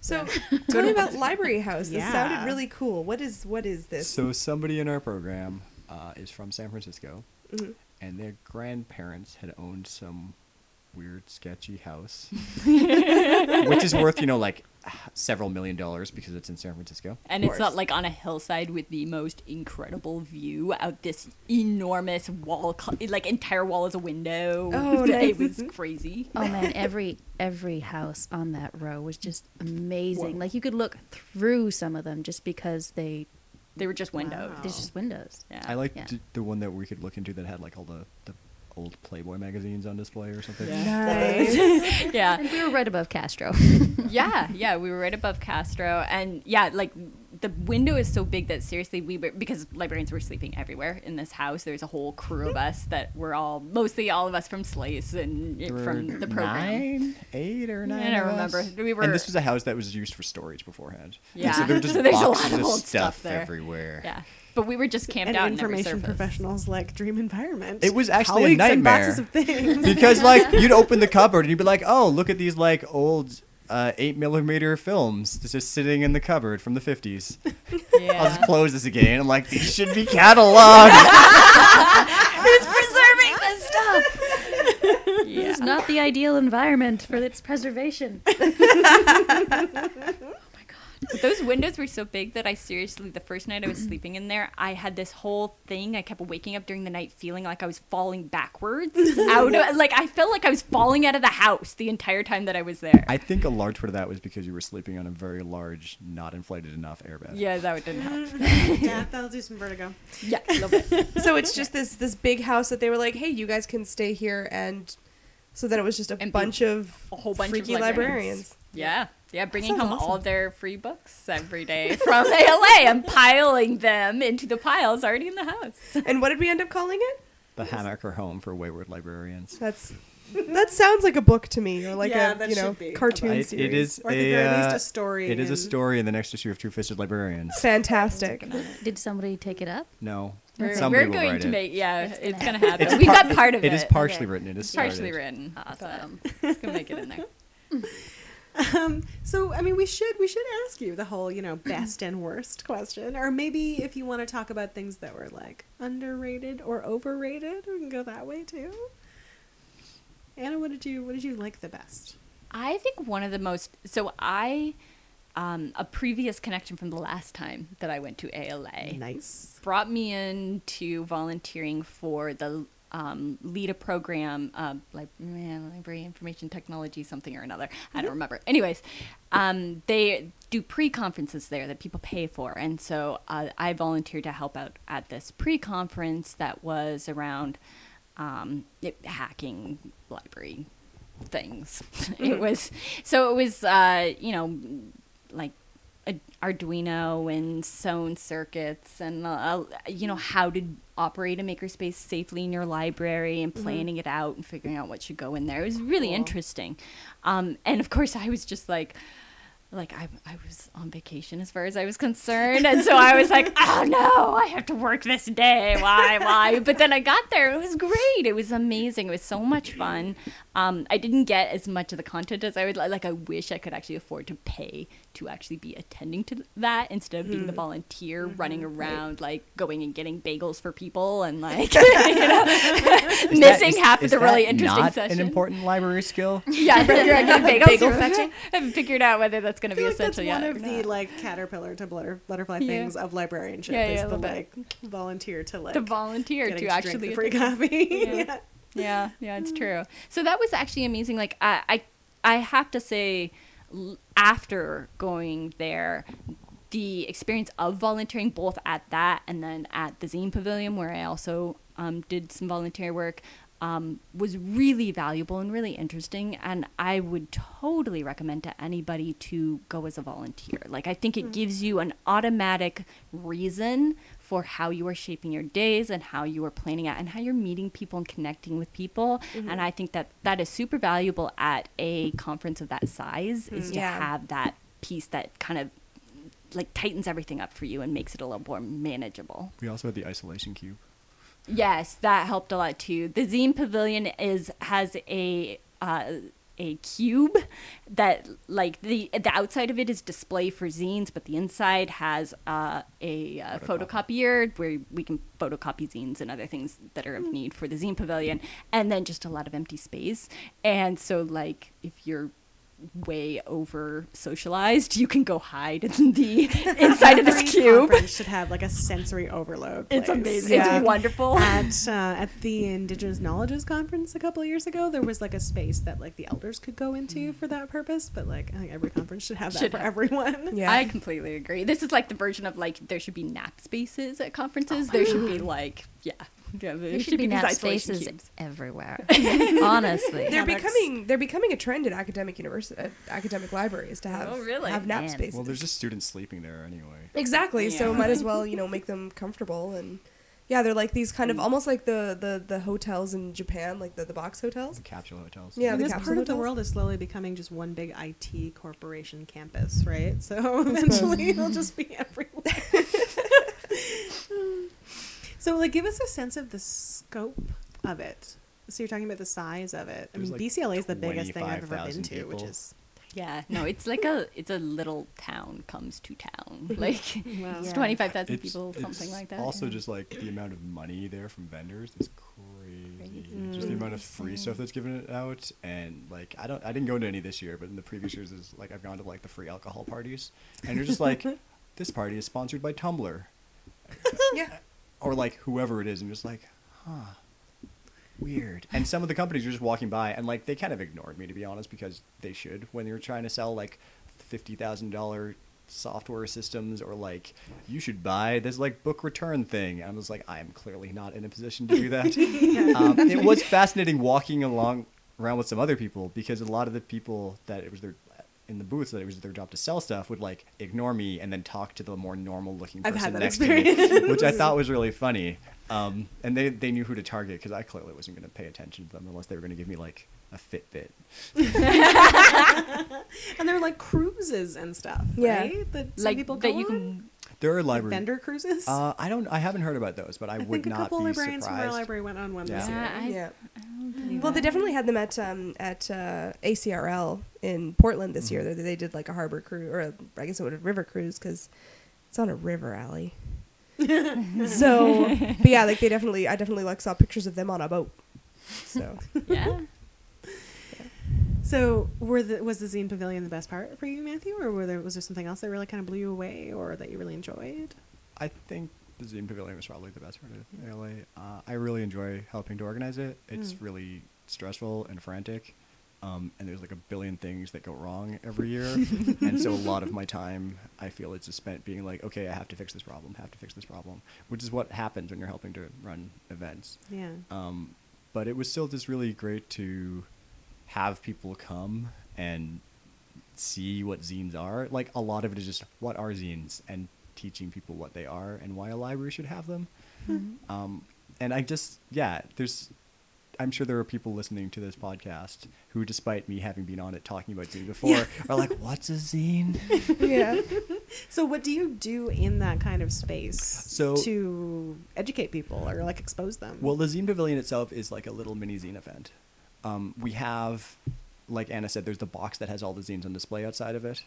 So tell me about Library House. This Yeah. sounded really cool. What is what is this? So somebody in our program uh, is from San Francisco, Mhm. and their grandparents had owned some weird, sketchy house, which is worth you know like several million dollars because it's in San Francisco. And it's not like on a hillside with the most incredible view out this enormous wall, like entire wall is a window. Oh, nice. It was crazy. Oh man, every every house on that row was just amazing. Whoa. Like you could look through some of them just because they They were just windows. Wow. there's just windows. Yeah. I liked Yeah. the one that we could look into that had like all the, the old Playboy magazines on display or something. Nice. yeah. And we were right above Castro. yeah, yeah, we were right above Castro, and yeah, like the window is so big that seriously we were because librarians were sleeping everywhere in this house. There's a whole crew of us that were all mostly all of us from SLAIS and There from the program. nine, eight or nine. I don't of remember. us. We were- and this was a house that was used for storage beforehand. And Yeah. so there were just So there's a lot of of old stuff, stuff there. everywhere. Yeah, but we were just camped and out information surface. professionals like Dream Environment. It was actually a Colleagues and nightmare. boxes of things. because like you'd open the cupboard and you'd be like, oh, look at these like old uh, eight millimeter films that's just sitting in the cupboard from the fifties. I'll just close this again. I'm like, these should be cataloged. Who's preserving this stuff? yeah. It's not the ideal environment for its preservation. But those windows were so big that I seriously, the first night I was sleeping in there, I had this whole thing. I kept waking up during the night feeling like I was falling backwards out of, like I felt like I was falling out of the house the entire time that I was there. I think a large part of that was because you were sleeping on a very large, not inflated enough airbag. yeah, that didn't help. yeah, that'll do some vertigo. Yeah, a little bit. so it's just this this big house that they were like, hey, you guys can stay here, and so then it was just a And bunch of A whole bunch freaky of librarians. librarians. Yeah, yeah, bringing home all awesome. of their free books every day from ALA and piling them into the piles already in the house. And what did we end up calling it? The Hamaker Home for Wayward Librarians. That's that sounds like a book to me, or like Yeah, a you know be. cartoon It- series. it is Or at a, very least, uh, a story It is a story in the next issue of Two Fisted Librarians. fantastic. Did somebody take it up? No, We're, somebody we're will going write to it. make, yeah, It's it's, gonna gonna happen. It's we par- got part of it. It is partially Okay. written. It is It's partially started. written. Awesome. It's gonna make it in there. Um, so I mean, we should we should ask you the whole you know best and worst question, or maybe if you want to talk about things that were like underrated or overrated, we can go that way too. Anna, what did you what did you like the best? I think one of the most so I um, a previous connection from the last time that I went to ALA Nice. brought me into volunteering for the um, LITA program uh, like man, library information technology something or another. I don't remember. Anyways um, they do pre-conferences there that people pay for. And so uh, I volunteered to help out at this pre-conference that was around um, it, hacking library things. it was so it was uh, you know like Arduino and sewn circuits and uh, you know how to operate a makerspace safely in your library and planning it out and figuring out what should go in there. It was really Cool. interesting, um, and of course I was just like. Like I, I was on vacation as far as I was concerned, and so I was like, "Oh no, I have to work this day. Why, why?" But then I got there; it was great. It was amazing. It was so much fun. Um, I didn't get as much of the content as I would like. I wish I could actually afford to pay to actually be attending to that instead of being the mm. volunteer mm-hmm. running around, like going and getting bagels for people and like you know, missing that- is- half is of the really interesting not session. an important library skill. yeah, but you're getting bagels. Bagel fetching? I haven't figured out whether that's going to be like that's essential one yet. of the like caterpillar to butter, butterfly Yeah. things of librarianship Yeah, yeah, is the like volunteer to like to volunteer to actually the free coffee. Yeah. yeah. yeah it's mm. true so that was actually amazing like i i, I have to say after going there the experience of volunteering both at that and then at the zine pavilion where i also um, did some volunteer work um, was really valuable and really interesting. And i would totally recommend to anybody to go as a volunteer. Like i think it gives you an automatic reason for how you are shaping your days and how you are planning out and how you're meeting people and connecting with people and i think that that is super valuable at a conference of that size is to Yeah. have that piece that kind of like tightens everything up for you and makes it a little more manageable We also had the isolation cube. Yes, that helped a lot too. The Zine Pavilion is has a uh, a cube that like the the outside of it is display for zines, but the inside has uh, a uh, Photocopy. photocopier where we can photocopy zines and other things that are of need for the zine pavilion, and then just a lot of empty space. And so, like, if you're way over socialized, you can go hide in the inside of this cube. conference should have like a sensory overload. It's amazing. Yeah. It's wonderful. at uh, at the Indigenous Knowledges Conference a couple of years ago, there was like a space that like the elders could go into for that purpose. But like, I think every conference should have that Should for have. everyone. Yeah. I completely agree. This is like the version of like there should be nap spaces at conferences. there should be like yeah, yeah there There should be these nap spaces cubes. everywhere. Honestly. they're Hammocks. becoming they're becoming a trend at academic university academic libraries to have Oh, really? have nap Man. spaces. Well, there's just students sleeping there anyway. Exactly. So might as well, you know, make them comfortable and yeah, they're like these kind of mm. almost like the the the hotels in Japan, like the the box hotels. The capsule hotels. Yeah, And the this capsule part of the hotels. world is slowly becoming just one big IT corporation campus, right? So eventually it'll just be everywhere. So, like, give us a sense of the scope of it. So you're talking about the size of it. I There's, mean, like, BCLA is the biggest thing I've ever been 25,000 to, which is Yeah, no, it's like a it's a little town comes to town. Like Wow. it's Yeah. twenty five thousand people, something like that. Also, yeah. just like the amount of money there from vendors is crazy. Crazy. Just the mm. amount of free stuff that's given out, and like I don't, I didn't go to any this year, but in the previous years, is like I've gone to like the free alcohol parties, and you're just like, this party is sponsored by Tumblr, Yeah. Or like whoever it is, and you're just like, huh, weird. And some of the companies are just walking by, and like they kind of ignored me to be honest, because they should when they were trying to sell like fifty thousand dollar software systems or like you should buy this like book return thing. And i was like, I am clearly not in a position to do that. um, it was fascinating walking along around with some other people because a lot of the people that it was their in the booths that it was their job to sell stuff would like ignore me and then talk to the more normal looking I've person had that next to me, which I thought was really funny. Um, and they they knew who to target because I clearly wasn't going to pay attention to them unless they were going to give me like a Fitbit. and they're like cruises and stuff, Yeah. right? That some like people that go you on? can There are library vendor cruises. Uh, I don't. I haven't heard about those, but I, I would think a not couple be librarians from our surprised. library went on one this Yeah. year. Yeah, I- yeah. I don't Well, they definitely had them at um, at uh, ACRL in Portland this year. They, they did like a harbor cruise, or a, I guess it would a river cruise because it's on a river alley. so, but yeah, like they definitely, I definitely like saw pictures of them on a boat. So yeah. So, were the was the zine pavilion the best part for you, Matthew, or were there was there something else that really kind of blew you away, or that you really enjoyed? I think the Zine Pavilion was probably the best part of LA. Uh, I really enjoy helping to organize it. It's Mm. really stressful and frantic, um, and there's like a billion things that go wrong every year. and so a lot of my time, I feel it's just spent being like, okay, I have to fix this problem, have to fix this problem, which is what happens when you're helping to run events. Yeah. Um, but it was still just really great to have people come and see what zines are. Like a lot of it is just what are zines and teaching people what they are and why a library should have them. Um, and I just yeah, there's I'm sure there are people listening to this podcast who, despite me having been on it talking about zine before, Yeah. are like, "What's a zine?" yeah, So, what do you do in that kind of space So- to educate people or like expose them? Well, the Zine Pavilion itself is like a little mini zine event. Um, we have, like Anna said, there's the box that has all the zines on display outside of it,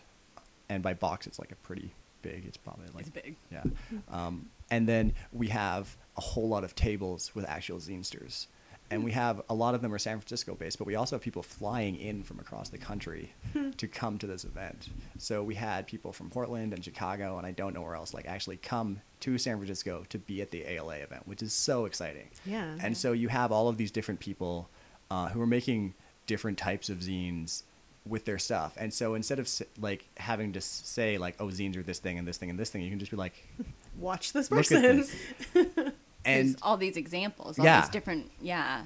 and by box it's like a pretty big. It's probably like It's big. Yeah, um, and then we have a whole lot of tables with actual zinesters. And we have a lot of them are San Francisco based, but we also have people flying in from across the country to come to this event. So we had people from Portland and Chicago, and I don't know where else, like actually come to San Francisco to be at the ALA event, which is so exciting. Yeah. And so you have all of these different people uh, who are making different types of zines with their stuff. And so instead of like having to say like, oh, zines are this thing and this thing and this thing, you can just be like, Watch this look at person. this. There's and all these examples, all Yeah. these different yeah.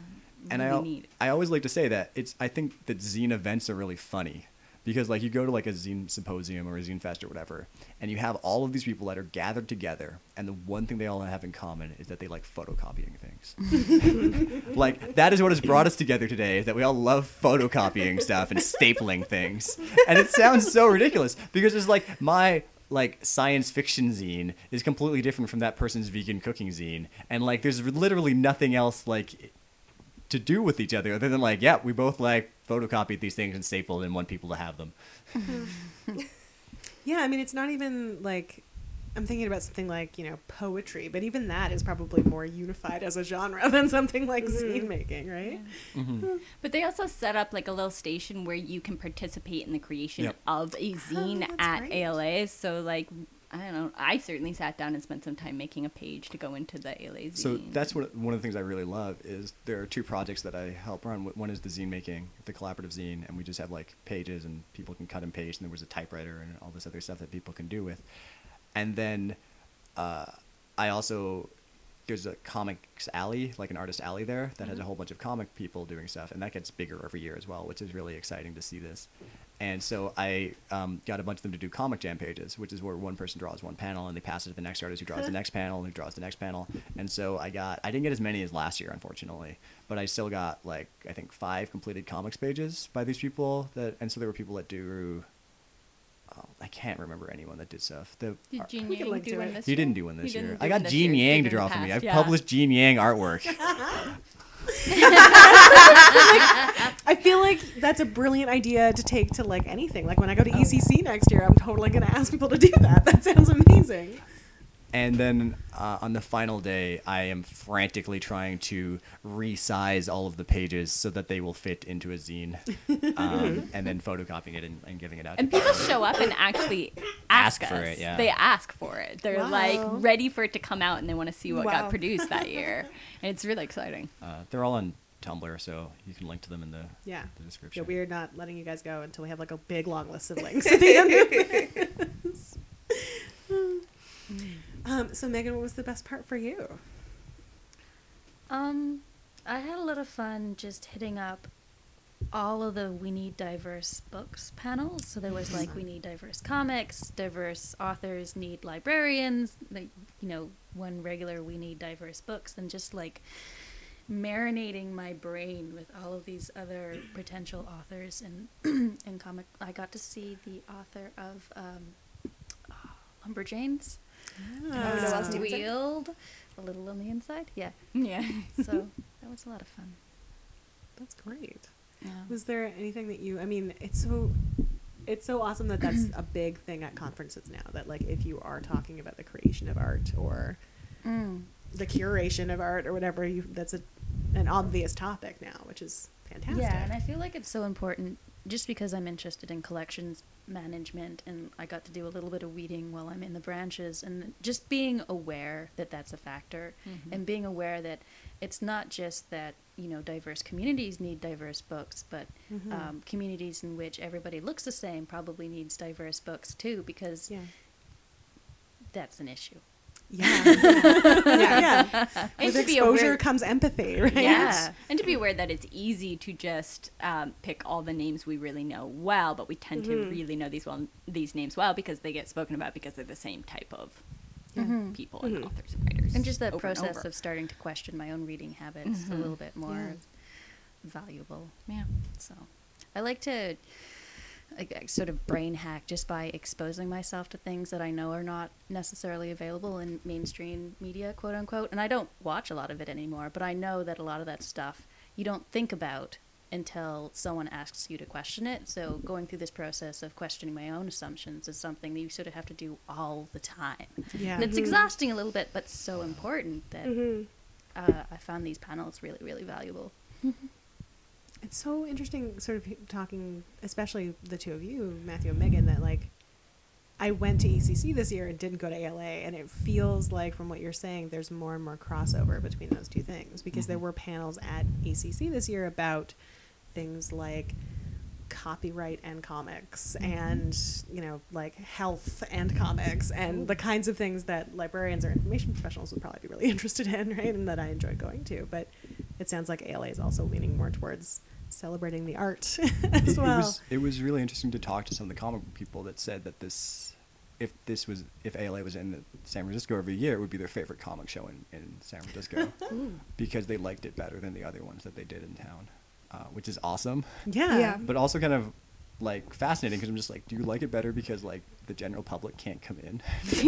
and I, really al- neat. I always like to say that it's I think that zine events are really funny because like you go to like a zine symposium or a zine fest or whatever and you have all of these people that are gathered together and the one thing they all have in common is that they like photocopying things. Like that is what has brought us together today is that we all love photocopying stuff and stapling things. And it sounds so ridiculous because it's like my like science fiction zine is completely different from that person's vegan cooking zine and like there's literally nothing else like to do with each other other than like, yeah, we both like photocopied these things and stapled and want people to have them. Yeah, I mean, it's not even like I'm thinking about something like you know poetry, but even that is probably more unified as a genre than something like mm-hmm. zine making, right? Mm-hmm. But they also set up like a little station where you can participate in the creation Yep. of a zine that's at great. ALA. So like I don't know. I certainly sat down and spent some time making a page to go into the ALA zine. So that's what one of the things I really love is there are two projects that I help run. One is the zine making, the collaborative zine, and we just have like pages and people can cut and paste, and there was a typewriter and all this other stuff that people can do with. And then uh, I also there's a comics alley, like an artist alley there that has a whole bunch of comic people doing stuff, and that gets bigger every year as well, which is really exciting to see this. And so I um, got a bunch of them to do comic jam pages, which is where one person draws one panel and they pass it to the next artist who draws the next panel and who draws the next panel. And so I got I didn't get as many as last year, unfortunately, but I still got like I think five completed comics pages by these people. That and so there were people that do, oh, I can't remember anyone that did stuff. The Did ar- Gene We can Yang link do one it. this he didn't do one this year. I got this Gene Yang to draw for me. I've yeah. published Gene Yang artwork. I feel like that's a brilliant idea to take to like anything. Like when I go to ECC next year, I'm totally gonna ask people to do that. That sounds amazing. And then uh, on the final day, I am frantically trying to resize all of the pages so that they will fit into a zine, um, and then photocopying it and, and giving it out. And to people show up and actually ask, Ask for us. it, yeah. They ask for it. They're like ready for it to come out and they want to see what Wow. got produced that year. And it's really exciting. Uh, they're all on Tumblr, so you can link to them in the, Yeah. the Yeah, description. we're not letting you guys go until we have like a big long list of links at the end of this. Um, so Megan, what was the best part for you? Um, I had a lot of fun just hitting up all of the We Need Diverse Books panels. So there was like We Need Diverse Comics, Diverse Authors Need Librarians, like, you know, one regular We Need Diverse Books, and just like marinating my brain with all of these other potential authors and and comic. I got to see the author of um, Lumberjanes. Ah. Noelle Stevenson? Wheeled, a little on the inside. Yeah. Yeah. So that was a lot of fun. That's great. Yeah. Was there anything that you? I mean, it's so it's so awesome that that's a big thing at conferences now. That like if you are talking about the creation of art or Mm. the curation of art or whatever, you that's a an obvious topic now, which is fantastic. Yeah, and I feel like it's so important just because I'm interested in collections management and I got to do a little bit of weeding while I'm in the branches and just being aware that that's a factor Mhm. and being aware that it's not just that, you know, diverse communities need diverse books, but Mhm. um, communities in which everybody looks the same probably needs diverse books too because yeah. that's an issue. Yeah. yeah. Yeah. And With exposure aware- comes empathy, right? Yeah. And to be aware that it's easy to just um, pick all the names we really know well, but we tend to Mhm. really know these well these names well because they get spoken about because they're the same type of Mhm. people and Mhm. authors and writers. And just the process of starting to question my own reading habits a Mhm. little bit more Yeah. valuable. yeah. So I like to like, sort of brain hack just by exposing myself to things that I know are not necessarily available in mainstream media, quote unquote. And I don't watch a lot of it anymore, but I know that a lot of that stuff you don't think about until someone asks you to question it. So going through this process of questioning my own assumptions is something that you sort of have to do all the time. Yeah. And it's Mhm. exhausting a little bit, but so important that Mhm. uh, I found these panels really, really valuable. It's so interesting, sort of talking, especially the two of you, Matthew and Megan, that like I went to ECC this year and didn't go to ALA, and it feels like from what you're saying, there's more and more crossover between those two things because there Mhm. were panels at ECC this year about things like copyright and comics and you know like health and comics and the kinds of things that librarians or information professionals would probably be really interested in right and that i enjoyed going to. But it sounds like ala is also leaning more towards celebrating the art as it, it well was it was really interesting to talk to some of the comic book people that said that this if this was if ALA was in San Francisco every year, it would be their favorite comic show in, in San Francisco because they liked it better than the other ones that they did in town, uh, which is awesome. yeah Yeah. But also kind of like fascinating because I'm just like, do you like it better because like the general public can't come in?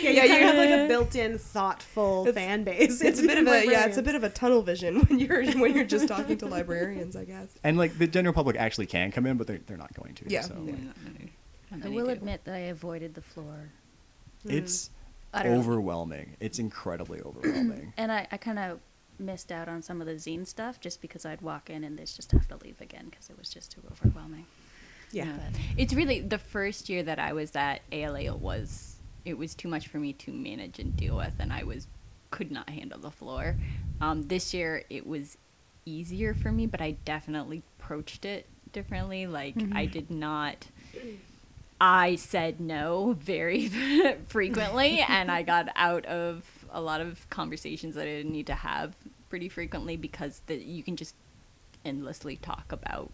Yeah, you Yeah, kind of have like a built-in thoughtful It's- fan base. It's a bit of a yeah, it's a bit of a tunnel vision when you're when you're just talking to librarians, I guess. and like the general public actually can come in, but they're, they're not going to. Yeah. So Yeah. I will admit that I avoided the floor. it's mm. Utterly. overwhelming. It's incredibly overwhelming. And I, I kind of missed out on some of the zine stuff just because I'd walk in and they'd just have to leave again because it was just too overwhelming. Yeah. It's really the first year that I was at ALA was it was too much for me to manage and deal with, and I was could not handle the floor. Um, this year it was easier for me, but I definitely approached it differently. Like I did not. I said no very frequently, and I got out of a lot of conversations that I didn't need to have pretty frequently because the, you can just endlessly talk about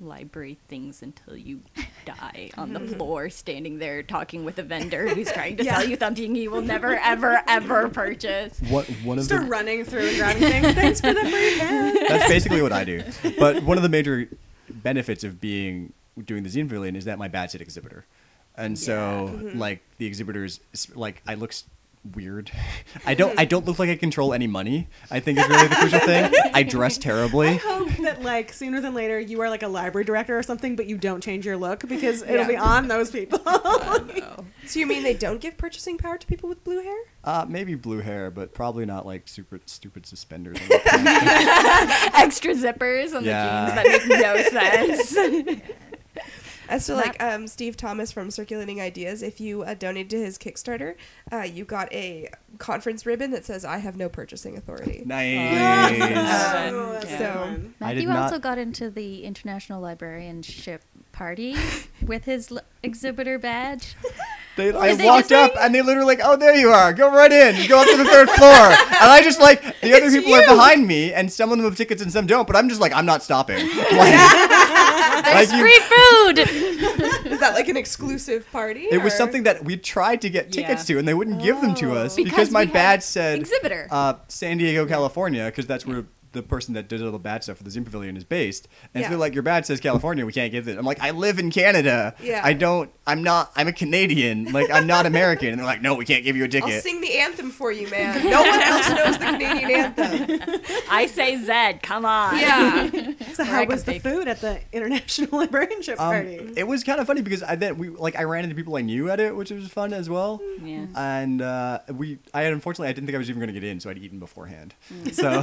library things until you die on the mm-hmm. floor, standing there talking with a vendor who's trying to sell you something you will never, ever, ever purchase. What one of Start the running through and grabbing things. Thanks for the free pen. that's basically what I do. But one of the major benefits of being doing the zine pavilion is that my badge said exhibitor, and so mm-hmm. like the exhibitors, like I look s- weird. I don't. I don't look like I control any money. I think is really the crucial thing. I dress terribly. I hope that like sooner than later you are like a library director or something, but you don't change your look because it'll Yeah. be on those people. So you mean they don't give purchasing power to people with blue hair? Uh, maybe blue hair, but probably not like super stupid suspenders. on the pants. Extra zippers on Yeah. the jeans that make no sense. As to like um, Steve Thomas from Circulating Ideas, if you uh, donated to his Kickstarter, uh, you got a conference ribbon that says "I have no purchasing authority." nice. Oh, that's Yeah. so fun. I did Matthew not- also got into the International Librarianship Party with his l- exhibitor badge. They, I they walked just up and they literally like, "Oh, there you are. Go right in. Go up to the third floor." And I just like the other people are behind me, and some of them have tickets and some don't. But I'm just like, I'm not stopping. Like, There's like you- free food. Is that like an exclusive party? it was something that we tried to get tickets Yeah. to, and they wouldn't give them to us because, Because my we badge said exhibitor. uh, San Diego, California, because that's where the person that did all the badge stuff for the Zine Pavilion is based. And so Yeah. they're like, "Your badge says California. We can't give it." I'm like, "I live in Canada. Yeah. I don't. I'm not. I'm a Canadian. Like, I'm not American." And they're like, "No, we can't give you a I'll ticket." sing the anthem for you, man. No one else knows the Canadian anthem. I say Zed, come on. Yeah. So how was the food at the International Librarianship Um, Party? it was kind of funny because I then we like I ran into people I knew at it, which was fun as well. Yeah. And uh, we, I unfortunately I didn't think I was even going to get in, so I'd eaten beforehand. Mm. So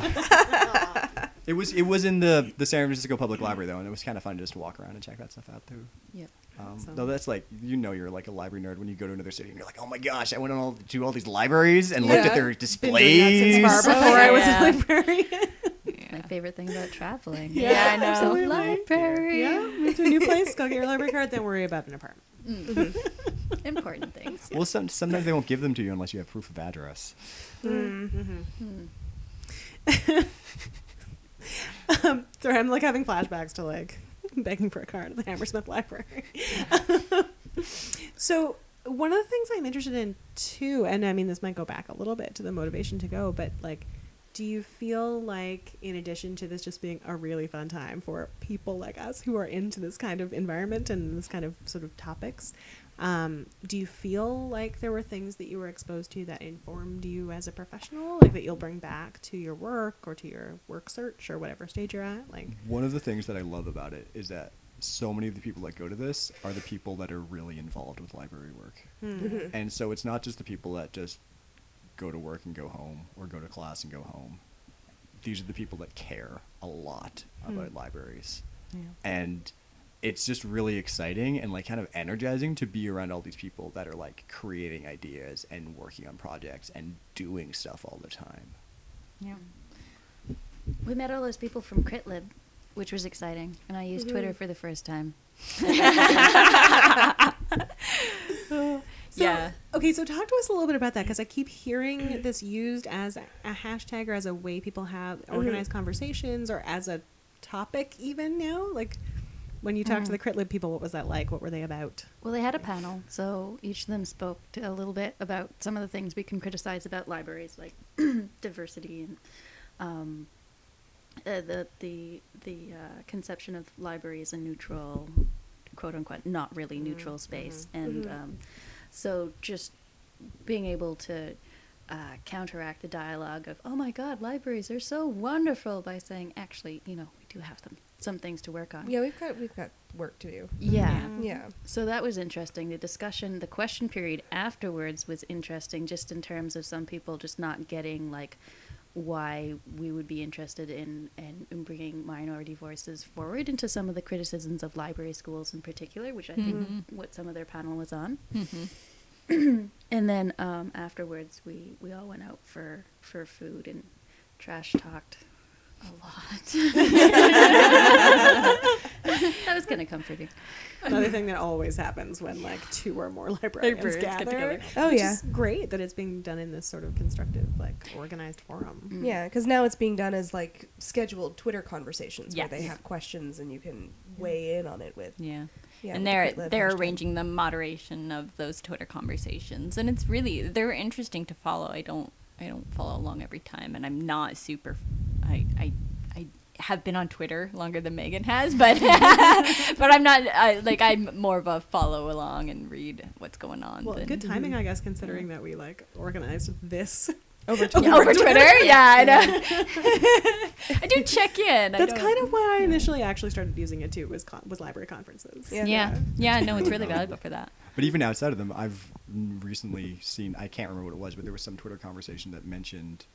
it was it was in the the San Francisco Public Library though, and it was kind of fun to just to walk around and check that stuff out too. Yep. Um, Awesome. Though that's like you know you're like a library nerd when you go to another city and you're like, oh my gosh, I went on all to all these libraries and looked at their Been doing displays. that since far before I was a librarian. My favorite thing about traveling. Yeah, I know. So absolutely. library. yeah, move to a new place, go get your library card, then worry about an apartment. Mm-hmm. Important things. Well, some, sometimes they won't give them to you unless you have proof of address. Mm-hmm. Hmm. Um, I'm like having flashbacks to like begging for a card at the Hammersmith Library. so one of the things I'm interested in too, and I mean this might go back a little bit to the motivation to go, but like, do you feel like in addition to this just being a really fun time for people like us who are into this kind of environment and this kind of sort of topics, um, do you feel like there were things that you were exposed to that informed you as a professional, like that you'll bring back to your work or to your work search or whatever stage you're at? Like, One of the things that I love about it is that so many of the people that go to this are the people that are really involved with library work. hmm. And so it's not just the people that just go to work and go home or go to class and go home. These are the people that care a lot about libraries. Yeah. And it's just really exciting and like kind of energizing to be around all these people that are like creating ideas and working on projects and doing stuff all the time. Yeah. We met all those people from CritLib, which was exciting, and I used Twitter for the first time. So, Yeah. Okay, so talk to us a little bit about that because I keep hearing this used as a, a hashtag or as a way people have mm-hmm. organized conversations or as a topic even now. Like when you talked to the CritLib people, what was that like? What were they about? Well, they had a panel, so each of them spoke to a little bit about some of the things we can criticize about libraries, like diversity and um, uh, the the the uh, conception of library as a neutral, quote unquote, not really neutral space, and Mhm. um, so just being able to uh, counteract the dialogue of "Oh my God, libraries are so wonderful" by saying, "Actually, you know, we do have them some things to work on." Yeah, we've got we've got work to do. Yeah. Yeah. So that was interesting. The discussion, the question period afterwards was interesting, just in terms of some people just not getting like why we would be interested in, in, in bringing minority voices forward into some of the criticisms of library schools in particular, which I Mhm. think what some of their panel was on. Mhm. And then um, afterwards, we, we all went out for, for food and trash talked a lot. that was kind of comforting. Another thing that always happens when like two or more librarians, Librarians get gather. together. Oh, which yeah. is great that it's being done in this sort of constructive, like organized forum. Mm. Yeah, because now it's being done as like scheduled Twitter conversations Yes. where they have questions and you can weigh in on it with. Yeah. Yeah, and they're Quit they're hashtag. arranging the moderation of those Twitter conversations, and it's really they're interesting to follow. I don't I don't follow along every time, and I'm not super. I I I have been on Twitter longer than Megan has, but but I'm not I, like I'm more of a follow along and read what's going on. Well, than- good timing, I guess, considering that we like organized this Over Yeah, over Twitter. Yeah, I know. I do check in. That's kind of why I initially actually started using it too. Was con- was library conferences. Yeah. Yeah, yeah. No, it's really valuable for that. But even outside of them, I've recently seen, I can't remember what it was, but there was some Twitter conversation that mentioned,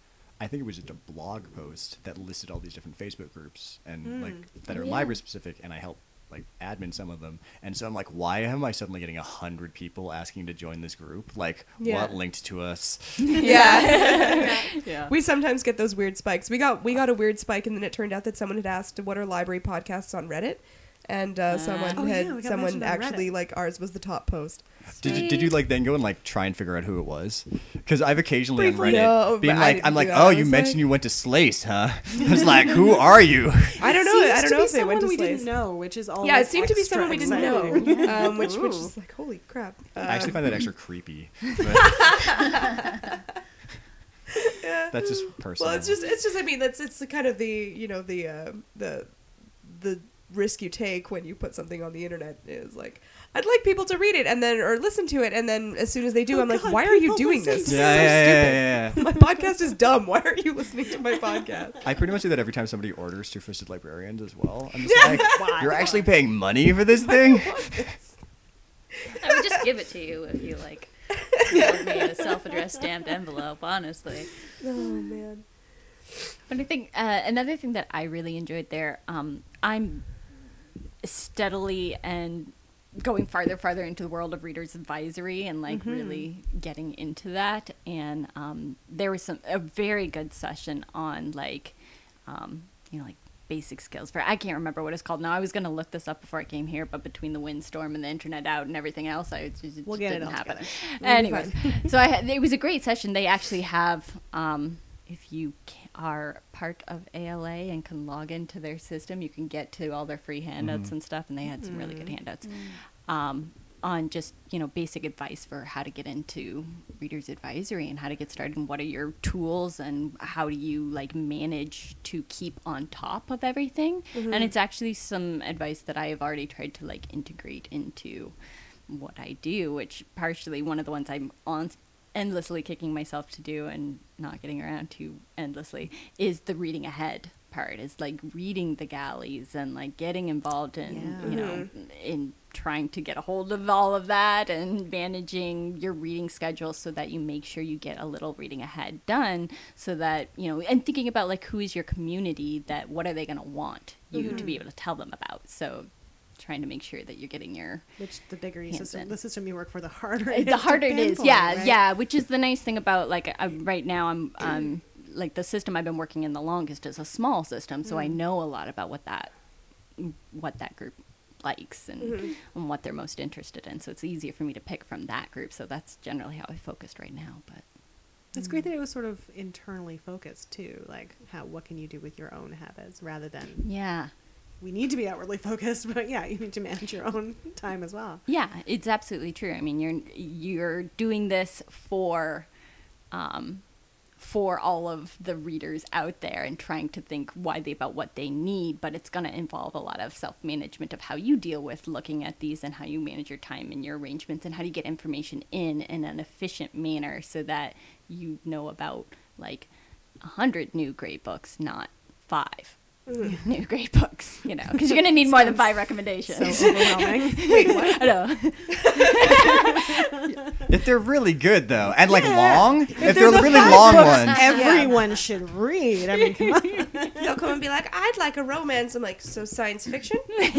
I think it was just a blog post that listed all these different Facebook groups and Mm. like that Oh, are yeah. library specific, and I help like admin some of them. And so I'm like, why am I suddenly getting a hundred people asking to join this group? Like, Yeah. what linked to us? Yeah. Yeah. we sometimes get those weird spikes. We got we got a weird spike, and then it turned out that someone had asked, "What are library podcasts on Reddit?" And uh, someone Oh, had we got someone actually like ours was the top post. Did you, did you like then go and like try and figure out who it was? Because I've occasionally on Briefly. Reddit No, being but I like, I'm like, that. oh, you mentioned like- you went to SLAIS, huh? I was like, who are you? I don't know. Seems I don't to know be if they went someone to we SLAIS. didn't know, which is all. Yeah, it seemed to be someone we didn't exciting. know, um, which which is like holy crap. Uh, I actually find that extra creepy. But yeah. that's just personal. Well, it's just it's just I mean that's it's the kind of the you know the uh, the the risk you take when you put something on the internet is like I'd like people to read it and then or listen to it and then as soon as they do Oh I'm like why are you doing listen this? to This yeah, is so yeah, stupid. yeah, yeah, My podcast is dumb. Why are you listening to my podcast? I pretty much do that every time somebody orders Two Fisted Librarians as well. I'm just like, you're actually paying money for this thing? I would just give it to you if you like mailed me a self-addressed stamped envelope. Honestly, Oh man. But I think uh, another thing that I really enjoyed there, um, I'm steadily and going farther, farther into the world of readers advisory and like really getting into that. And um, there was some a very good session on like, um, you know, like basic skills for I can't remember what it's called now. I was gonna look this up before I came here, but between the windstorm and the internet out and everything else, I just, it We'll just didn't happen. Anyways, so I it was a great session. They actually have, um, if you ca- are part of ALA and can log into their system, you can get to all their free handouts mm-hmm. and stuff. And they had some really good mm-hmm. handouts mm. um, on just you know basic advice for how to get into readers advisory and how to get started and what are your tools and how do you like manage to keep on top of everything. Mm-hmm. And it's actually some advice that I have already tried to like integrate into what I do, which partially one of the ones I'm on endlessly kicking myself to do and not getting around to endlessly is the reading ahead part is like reading the galleys and like getting involved in Yeah. you know mm-hmm. in trying to get a hold of all of that and managing your reading schedule so that you make sure you get a little reading ahead done so that you know and thinking about like who is your community that what are they going to want you to be mm-hmm. able to tell them about? So trying to make sure that you're getting your Which the bigger your system, in. the system you work for, the harder. Uh, it the harder it is yeah right? yeah which is the nice thing about like uh, right now i'm um like the system i've been working in the longest is a small system so i know a lot about what that what that group likes and, and what they're most interested in so it's easier for me to pick from that group so that's generally how i focused right now but It's great that it was sort of internally focused too. Like, how what can you do with your own habits rather than yeah we need to be outwardly focused, but yeah, you need to manage your own time as well. Yeah, it's absolutely true. I mean, you're you're doing this for, um, for all of the readers out there and trying to think widely about what they need, but it's going to involve a lot of self management of how you deal with looking at these and how you manage your time and your arrangements and how do you get information in in an efficient manner so that you know about like a hundred new great books, not five mm. new great books, you know, because you're going to need more than five recommendations. So overwhelming. Wait, what? I know. If they're really good though, and like Yeah. long, if, they're, the really long books ones, Everyone should read. I mean, come on. They'll come and be like, I'd like a romance. I'm like, so science fiction? you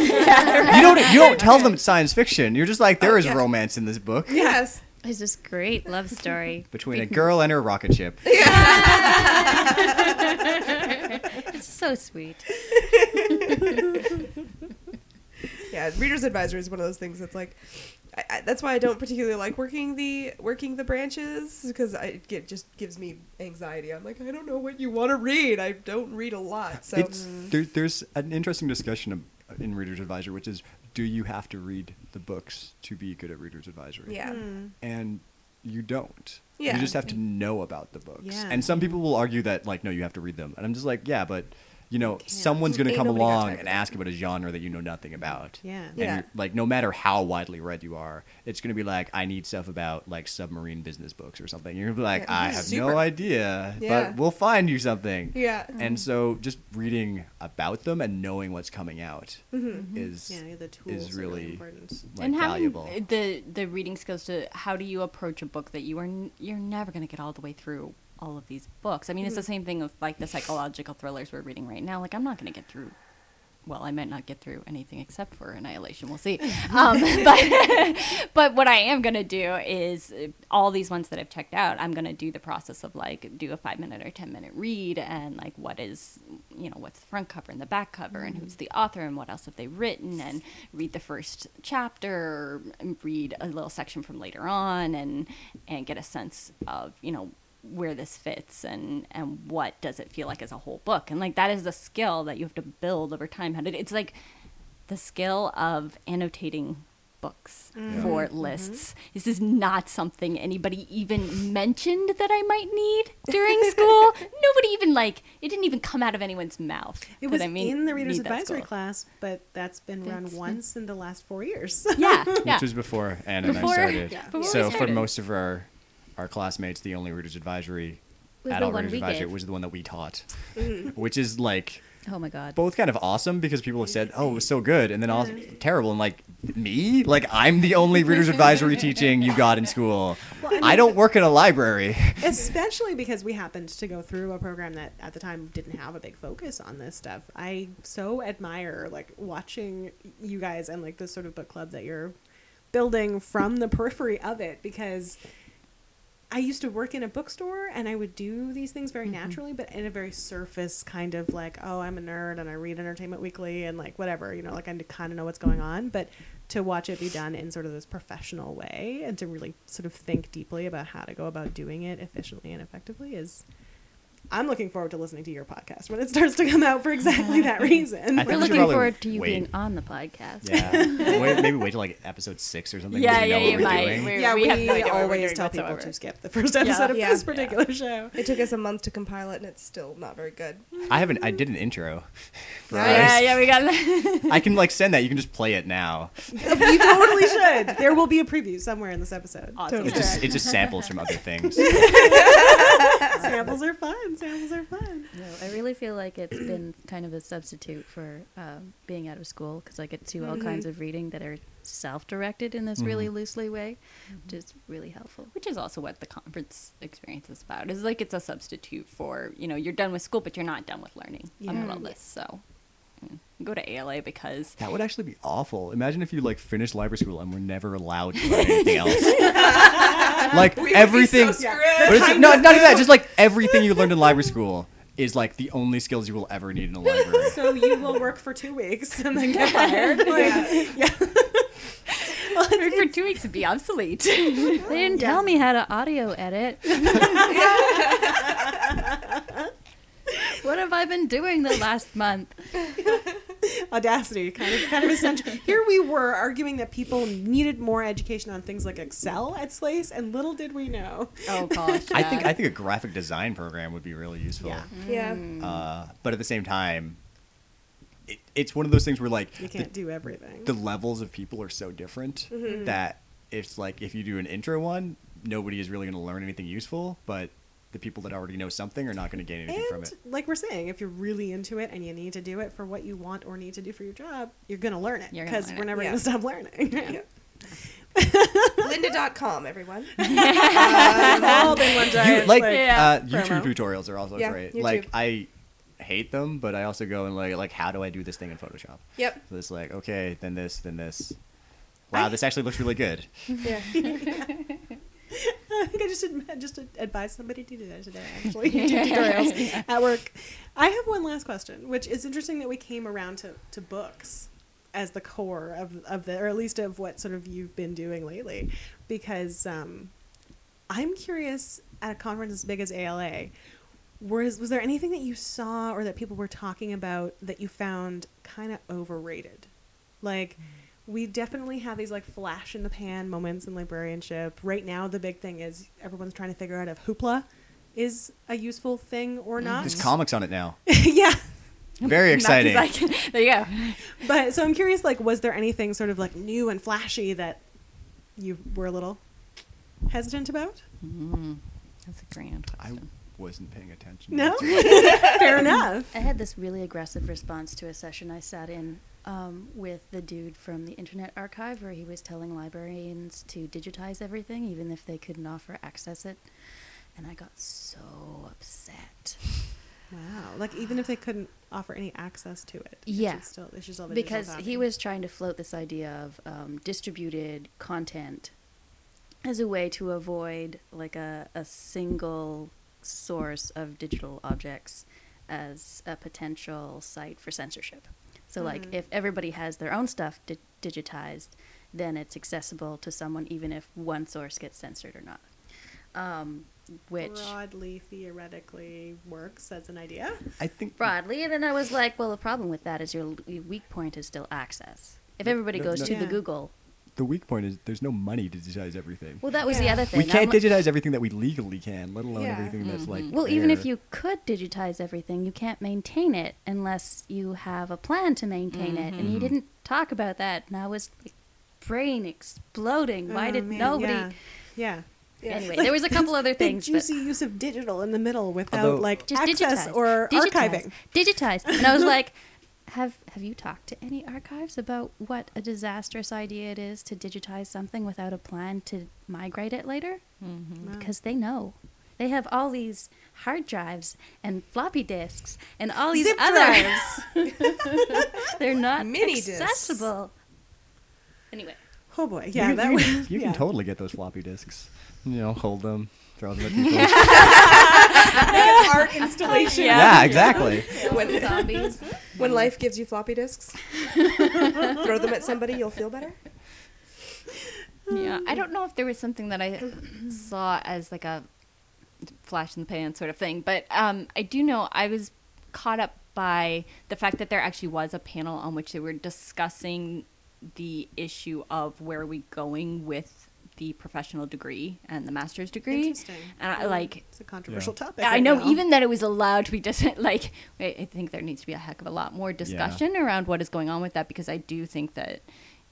don't you don't tell them it's science fiction. You're just like there Oh, is yeah. romance in this book yes. It's this great love story. between a girl and her rocket ship. It's so sweet. Yeah, reader's advisor is one of those things that's like, I, I, that's why I don't particularly like working the working the branches because I it just gives me anxiety. I'm like, I don't know what you want to read. I don't read a lot, so It's there, there's an interesting discussion in Reader's Advisor, which is do you have to read the books to be good at Reader's Advisory? yeah, hmm. and you don't. Yeah. You just have to know about the books. Yeah. And some people will argue that like no, you have to read them. And I'm just like, yeah, but you know, can't. someone's going to come along and ask about a genre that you know nothing about. Yeah. And Yeah. you're- like no matter how widely read you are, it's going to be like I need stuff about like submarine business books or something. You're going to be like, Yeah. I have Super. no idea, Yeah. but we'll find you something. yeah, And mm-hmm. so just reading about them and knowing what's coming out Mm-hmm. mm-hmm. mm-hmm. is Yeah, the tools is really really important. like and having valuable. the the reading skills to how do you approach a book that you are n- you're never going to get all the way through all of these books. I mean, it's the same thing with like the psychological thrillers we're reading right now. Like, I'm not going to get through. Well, I might not get through anything except for Annihilation. We'll see. Um, but but what I am going to do is uh, all these ones that I've checked out. I'm going to do the process of like do a five minute or ten minute read and like what is you know what's the front cover and the back cover and who's the author and what else have they written and read the first chapter and read a little section from later on and and get a sense of you know where this fits and and what does it feel like as a whole book and like that is the skill that you have to build over time how to it's like the skill of annotating books mm-hmm. for mm-hmm. lists this is not something anybody even mentioned that i might need during school nobody even like it didn't even come out of anyone's mouth It that was I mean, in the Reader's Advisory skill. class, but that's been run That's- once in the last four years. yeah yeah which was before Anna and I started. Yeah. before we So for most of our our classmates, the only Reader's Advisory, Was the adult Reader's Advisory, gave. was the one that we taught, mm. which is like Oh my god. both kind of awesome because people have said, "Oh, it was so good," and then also terrible, and like me, like I'm the only Reader's Advisory teaching you got in school. Well, I I don't work in a library. Especially because we happened to go through a program that at the time didn't have a big focus on this stuff. I so admire like watching you guys and like the sort of book club that you're building from the periphery of it because I used to work in a bookstore and I would do these things very mm-hmm. naturally, but in a very surface kind of like, oh, I'm a nerd and I read Entertainment Weekly and like whatever, you know, like I kind of know what's going on. But to watch it be done in sort of this professional way and to really sort of think deeply about how to go about doing it efficiently and effectively is. I'm looking forward to listening to your podcast when it starts to come out for exactly that reason. I We're think we should looking forward to you wait. being on the podcast. Yeah, wait, maybe wait till like episode six or something. Yeah, yeah, you we're might. doing. Yeah, we we, have no idea what we're always tell people whatsoever. to skip the first episode of Yeah. this Yeah. particular show. it took us a month to compile it, and it's still not very good. I haven't. I did an intro. Oh, for yeah us. yeah we got I can like send that. You can just play it now. you totally should. There will be a preview somewhere in this episode. Awesome. Totally. It's just it's just samples from other things. Samples are fun. Samples are fun. No, I really feel like it's been kind of a substitute for um, being out of school because I get to do all mm-hmm. kinds of reading that are self-directed in this really mm-hmm. loosely way, mm-hmm. which is really helpful. which is also what the conference experience is about is like it's a substitute for you know you're done with school but you're not done with learning Yeah. about all this so go to ala because That would actually be awful. Imagine if you like finished library school and were never allowed to learn anything else. like everything, but it's, no, not even that. Just like everything you learned in library school is like the only skills you will ever need in a library. So you will work for two weeks and then get fired. Like, yeah. for two weeks it'd be obsolete They didn't tell me how to audio edit. what have I been doing the last month? audacity, kind of kind of essential. Here we were arguing that people needed more education on things like Excel at SLAIS, and little did we know. Oh gosh. I think. I think a graphic design program would be really useful. Yeah. Yeah. Uh, but at the same time, it, it's one of those things where like You can't do everything. the levels of people are so different Mm-hmm. that it's like if you do an intro one, nobody is really going to learn anything useful, but the people that already know something are not going to gain anything from and it. like we're saying, if you're really into it and you need to do it for what you want or need to do for your job, you're gonna learn it because we're it. never Yeah. gonna stop learning. Lynda.com, everyone. All in one You, giant, like Yeah. uh, YouTube tutorials are also Yeah, great. YouTube. Like I hate them, but I also go and like like how do I do this thing in Photoshop? Yep. So it's like okay, then this, then this. Wow, I- this actually looks really good. Yeah. I think I just ad- just advised somebody to do that today. Actually, YouTube tutorials at work. I have one last question, which is interesting that we came around to, to books as the core of of the, or at least of what sort of you've been doing lately, because um, I'm curious at a conference as big as ALA. Was, was there anything that you saw or that people were talking about that you found kind of overrated? Like, we definitely have these like flash in the pan moments in librarianship. Right now, the big thing is everyone's trying to figure out if hoopla is a useful thing or not. There's comics on it now. yeah. Very exciting. I there you go. But so I'm curious, like, was there anything sort of like new and flashy that you were a little hesitant about? Mm, that's a grand question. I wasn't paying attention. No? Fair enough. I had this really aggressive response to a session I sat in um, with the dude from the Internet Archive, where he was telling librarians to digitize everything, even if they couldn't offer access it. And I got so upset Wow. Like, even if they couldn't offer any access to it. Yeah. Still, it should still because he was trying to float this idea of um, distributed content as a way to avoid like a, a single source of digital objects as a potential site for censorship. So, like, Mhm. if everybody has their own stuff di- digitized, then it's accessible to someone even if one source gets censored or not. Um, which broadly theoretically works as an idea. I think broadly, and then I was like, well, the problem with that is your, your weak point is still access. If everybody no, goes no. to the Google, the weak point is there's no money to digitize everything. well, that was the other thing. we can't I'm- digitize everything that we legally can, let alone Yeah. everything that's like. Well, even if you could digitize everything, you can't maintain it unless you have a plan to maintain it. And you Mhm. didn't talk about that. And I was like, brain exploding. Why Oh, did man, nobody? Yeah. yeah. Yeah. Anyway, there was a couple other things. but juicy use of digital in the middle without Although- like just access digitize or digitize, archiving. Digitize. And I was like, have have you talked to any archives about what a disastrous idea it is to digitize something without a plan to migrate it later? Mm-hmm. Wow. Because they know. They have all these hard drives and floppy disks and all these Zip others. They're not Mini disks. accessible. Anyway, Oh boy, You yeah, can- that you, was. you yeah. can totally get those floppy disks. You know, hold them, throw them at people. art installation. Yeah. yeah, exactly. When, zombies. when life gives you floppy disks, throw them at somebody, you'll feel better. Yeah, I don't know if there was something that I saw as like a flash in the pan sort of thing, but um, I do know I was caught up by the fact that there actually was a panel on which they were discussing the issue of where are we going with the professional degree and the master's degree. Interesting. And I, like, it's a controversial Yeah. topic. I right know now. even that it was allowed to be just like I I think there needs to be a heck of a lot more discussion around what is going on with that because I do think that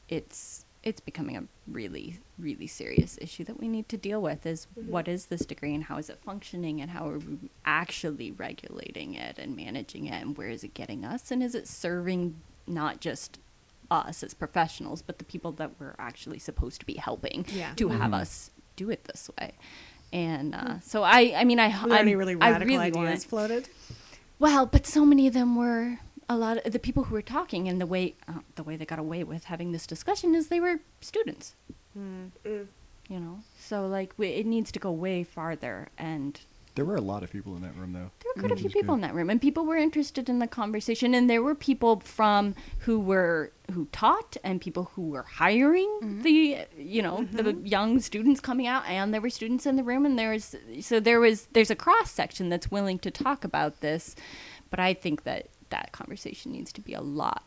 it's it's becoming a really really serious issue that we need to deal with is mm-hmm. what is this degree and how is it functioning and how are we actually regulating it and managing it and where is it getting us and is it serving not just us as professionals but the people that we're actually supposed to be helping Yeah. to have Mhm. us do it this way and uh, so I, I mean, I, Were there any I'm- really I radical really ideas want- floated? well, but so many of them were a lot of the people who were talking, and the way uh, the way they got away with having this discussion is they were students, Mm. you know. So like, we, it needs to go way farther, and There were a lot of people in that room, though. there were quite a few people good. in that room, and people were interested in the conversation, and there were people from who were who taught, and people who were hiring mm-hmm. the you know the mm-hmm. young students coming out, and there were students in the room, and there's so there was there's a cross section that's willing to talk about this, but I think that that conversation needs to be a lot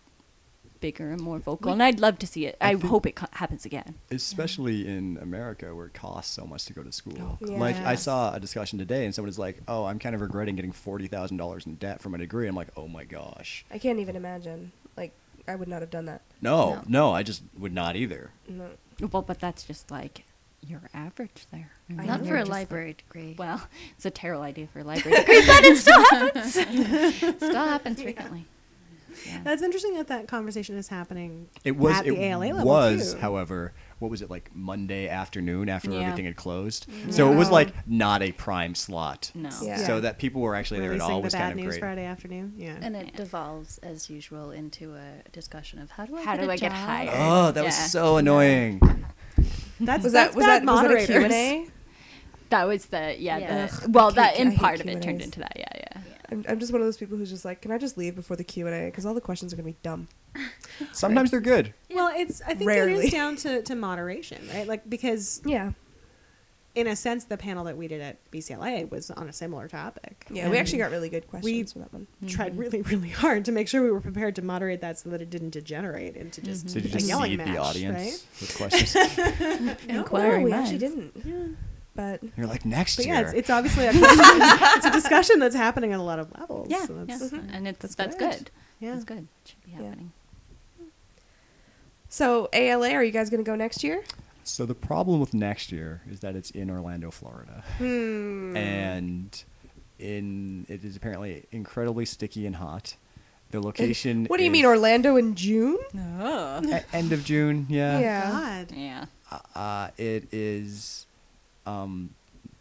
bigger and more vocal, and I'd love to see it. I I, hope it co- happens again. especially in America where it costs so much to go to school. Oh, Like I saw a discussion today, and someone was like, "Oh, I'm kind of regretting getting forty thousand dollars in debt from a degree." I'm like, "Oh my gosh, I can't even imagine. Like, I would not have done that. no, No. no, I just would not either." No. Well, but that's just like your average there. And I then Not for a you're just library degree. Well, it's a terrible idea for a library degree, but it still happens. still happens frequently. Yeah. That's interesting that that conversation is happening It was. at it the ALA level was, too. however, what was it like Monday afternoon after Yeah. everything had closed? Mm-hmm. So it was like not a prime slot. No. Yeah. So that people were actually there at Releasing all the was bad kind of news great. Friday afternoon. Yeah. And it Yeah. devolves as usual into a discussion of how do I How get do a I get hired? Oh, that was so annoying. That's Was that's that was that was that a. Q and A? That was the yeah. Yeah. The, Ugh, well, I that in part of it turned into that. Yeah, yeah. I'm, I'm just one of those people who's just like, can I just leave before the Q and A? Because all the questions are gonna be dumb. Sometimes they're good. Well, it's I think it Rarely. is down to, to moderation, right? Like because Yeah. in a sense, the panel that we did at BCLA was on a similar topic. Yeah. We And actually got really good questions we- for that one. tried mm-hmm. really, really hard to make sure we were prepared to moderate that so that it didn't degenerate into just mm-hmm. Did you a just yelling seed match, the audience right? with questions? No, Inquiring we actually minds. didn't. But You're like next But year. yeah, it's, it's obviously a question, it's a discussion that's happening at a lot of levels. Yeah, so yeah. that's, and it's that's that's, good. good. yeah. That's good. It should be Yeah. happening. so ALA, are you guys gonna go next year? So the problem with next year is that it's in Orlando, Florida, Hmm. and in it is apparently incredibly sticky and hot. The location. What do you is mean, Orlando in June? Oh. end of June? Yeah. Yeah. God. Yeah. Uh, it is. Um,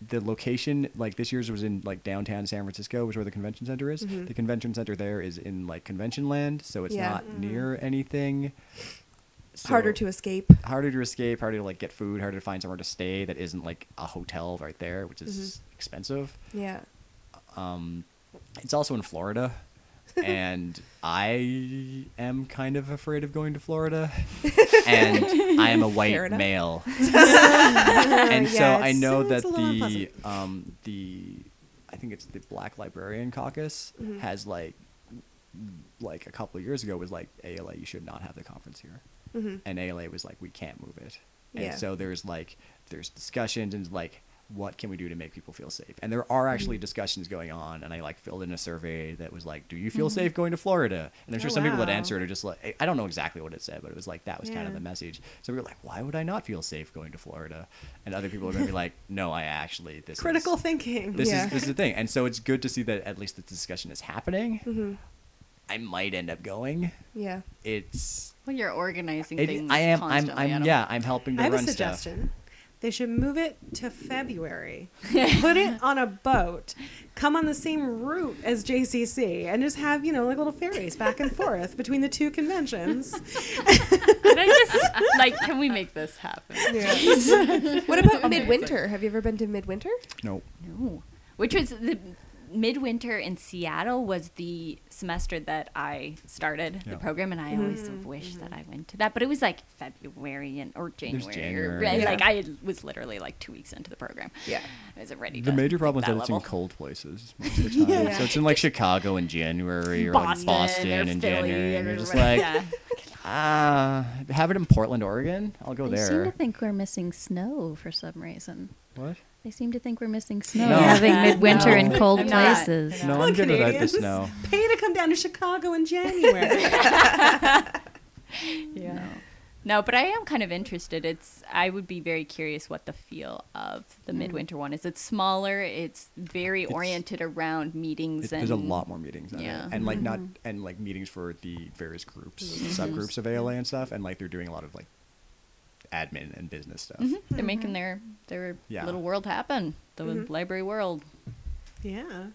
the location, like this year's, was in like downtown San Francisco, which is where the convention center is. Mhm. The convention center there is in like convention land, so it's Yeah. not Mhm. near anything. Harder to escape. harder to escape, harder to like get food, harder to find somewhere to stay that isn't like a hotel right there, which is Mm-hmm. expensive. Yeah. Um, it's also in Florida, and I am kind of afraid of going to Florida, and I am a white male, and so Yeah, I know that the um, the I think it's the Black Librarian Caucus Mhm. has like like a couple of years ago was like ALA you should not have the conference here. Hmm and ALA was like, we can't move it. And Yeah. so there's like, there's discussions and like, what can we do to make people feel safe? And there are actually Mhm. discussions going on. And I like filled in a survey that was like, do you feel safe going to Florida? And I'm sure Oh, some people that answered are just like, I don't know exactly what it said, but it was like, that was kind of the message. So we were like, why would I not feel safe going to Florida? And other people are going to be like, no, I actually, this Critical is, thinking. this Yeah. is, this is the thing. And so it's good to see that at least the discussion is happening. hmm I might end up going. Yeah. It's, Well, you're organizing it, things. I am, I'm, constantly. I I'm, yeah, I'm helping to I have a run stuff. Suggestion. They should move it to February. Put it on a boat. Come on the same route as JCC and just have, you know, like little ferries back and forth between the two conventions. Can I just like? Can we make this happen? Yeah. what about midwinter? Have you ever been to midwinter? Nope. No. Which was the midwinter in Seattle was the semester that I started Yeah. the program, and I always have wished that I went to that. But it was like February and or January, January. right? Yeah. Like I was literally like two weeks into the program. Yeah. I wasn't ready. The to major problem is that, that it's in cold places most of the time. Yeah. So it's in like Chicago in January or Boston, like Boston or in Philly January, and or you're just like, yeah. ah, have it in Portland, Oregon. I'll go They seem to think we're missing snow for some reason. What? They seem to think we're missing snow, No. having midwinter No. in cold I'm places. I'm No, Come I'm on, good without the Canadians. snow. Pay to come down to Chicago in January. Yeah. No, but I am kind of interested. It's I would be very curious what the feel of the mm. midwinter one is. It's smaller. It's very It's- oriented around meetings It, and there's a lot more meetings Yeah. it, and like not mm-hmm. and like meetings for the various groups, mm-hmm. subgroups of ALA and stuff, and like they're doing a lot of like admin and business stuff. Mhm. They're making their their Yeah. little world happen. The Mhm. library world. yeah.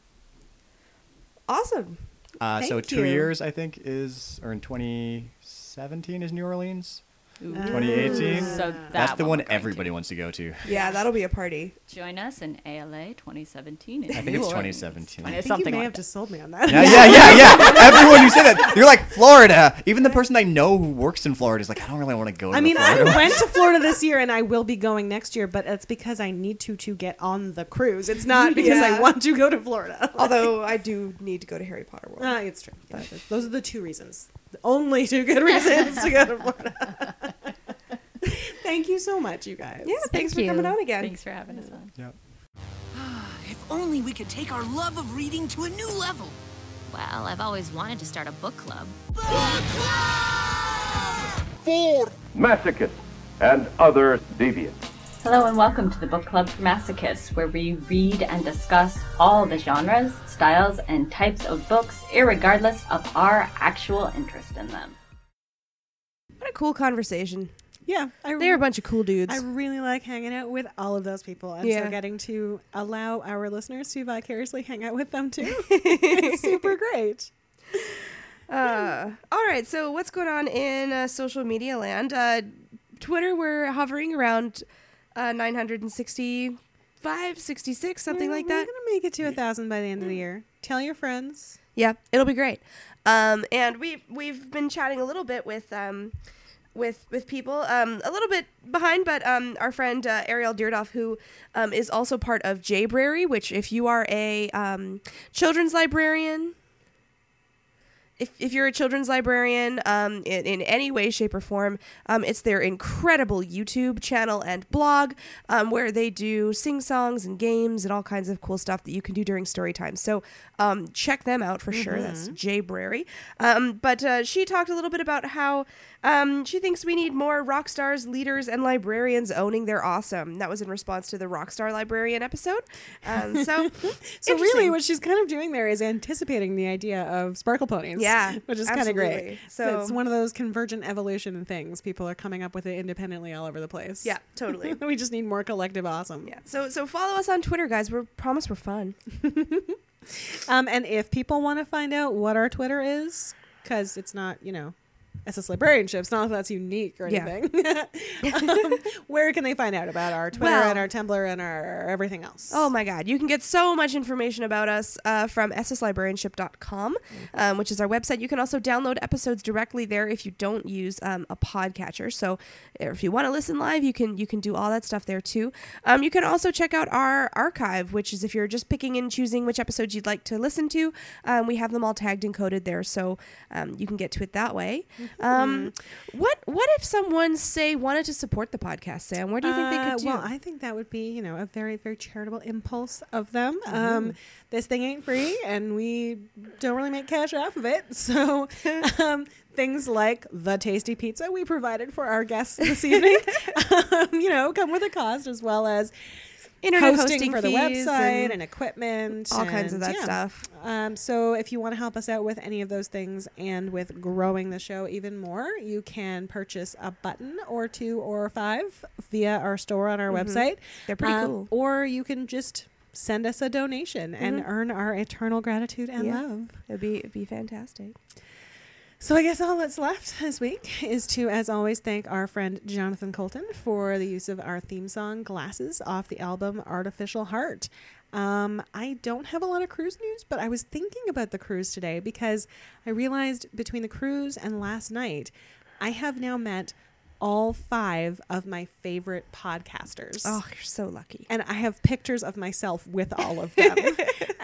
Awesome. Uh, so two you. years, I think, is or in 2017 is New Orleans. Ooh. 2018? So Ah. That's the one one everybody to. wants to go to. Yeah, that'll be a party. Join us in ALA 2017. in I think New it's 2017. Twenty- I think something you may like have that. just sold me on that. Yeah, yeah, yeah, yeah. Everyone who said that, you're like Florida. Even the person I know who works in Florida is like, I don't really want to go. To Florida. I mean, I went to Florida this year, and I will be going next year, but it's because I need to to get on the cruise. It's not because I want to go to Florida. Although I do need to go to Harry Potter World. Ah, it's true. That- those are the two reasons. Only two good reasons to go to Florida. Thank you so much, you guys. Yeah, thanks for coming on again. Thanks for having us on. Yep. Ah, if only we could take our love of reading to a new level. Well, I've always wanted to start a book club. for masochists and other deviants. Hello and welcome to the Book Club for Masochists, where we read and discuss all the genres, styles, and types of books, irregardless of our actual interest in them. What a cool conversation. Yeah, I They're a bunch of cool dudes. I really like hanging out with all of those people, and Yeah. so getting to allow our listeners to vicariously hang out with them too. it's super great. Uh, all right, so what's going on in uh, social media land? Uh, Twitter, we're hovering around uh, 965, 66, something We're- like that. We're gonna make it to a thousand by the end of the year. Tell your friends. Yeah, it'll be great. Um, and we've we've been chatting a little bit with um, with with people, um, a little bit behind, but um, our friend uh, Ariel Deardoff, who um, is also part of Jbrary, which if you are a um, children's librarian. If, if you're a children's librarian um, in, in any way, shape, or form, um, it's their incredible YouTube channel and blog um, where they do sing songs and games and all kinds of cool stuff that you can do during story time. So um, check them out for sure. That's Jbrary. Um, but uh, she talked a little bit about how um, she thinks we need more rock stars, leaders, and librarians owning their awesome. That was in response to the rock star Librarian episode. Um, so, So really, what she's kind of doing there is anticipating the idea of sparkle ponies. Yeah, which is kind of great. So So- it's one of those convergent evolution things. People are coming up with it independently all over the place. yeah, totally. we just need more collective awesome. Yeah. So so follow us on Twitter, guys. We promise we're fun. Um, and if people want to find out what our Twitter is, because it's not, you know, SS Librarianship, it's not that that's unique or Yeah. anything. um, where can they find out about our Twitter Well- and our Tumblr and our everything else? Oh my God. You can get so much information about us uh, from sslibrarianship.com, um, which is our website. You can also download episodes directly there if you don't use um, a podcatcher. So if you want to listen live, you can you can do all that stuff there too. Um, you can also check out our archive, which is if you're just picking and choosing which episodes you'd like to listen to, um, we have them all tagged and coded there, so um, you can get to it that way. Um, what what if someone say wanted to support the podcast, Sam? Where do you think they Uh, could do? Well, I think that would be, you know, a very, very charitable impulse of them. Mm-hmm. Um, this thing ain't free, and we don't really make cash off of it. So, um, things like the tasty pizza we provided for our guests this evening, um, you know, come with a cost, as well as Internet hosting, hosting for the website and, and equipment, all kinds of that yeah. stuff. Um, so if you want to help us out with any of those things and with growing the show even more, you can purchase a button or two or five via our store on our website. Mm-hmm. They're pretty Um, cool. Or you can just send us a donation and earn our eternal gratitude and Yeah. love. It'd be it'd be fantastic. So I guess all that's left this week is to, as always, thank our friend Jonathan Coulton for the use of our theme song "Glasses" off the album "Artificial Heart." Um, I don't have a lot of cruise news, but I was thinking about the cruise today because I realized between the cruise and last night, I have now met all five of my favorite podcasters. Oh, you're so lucky. And I have pictures of myself with all of them.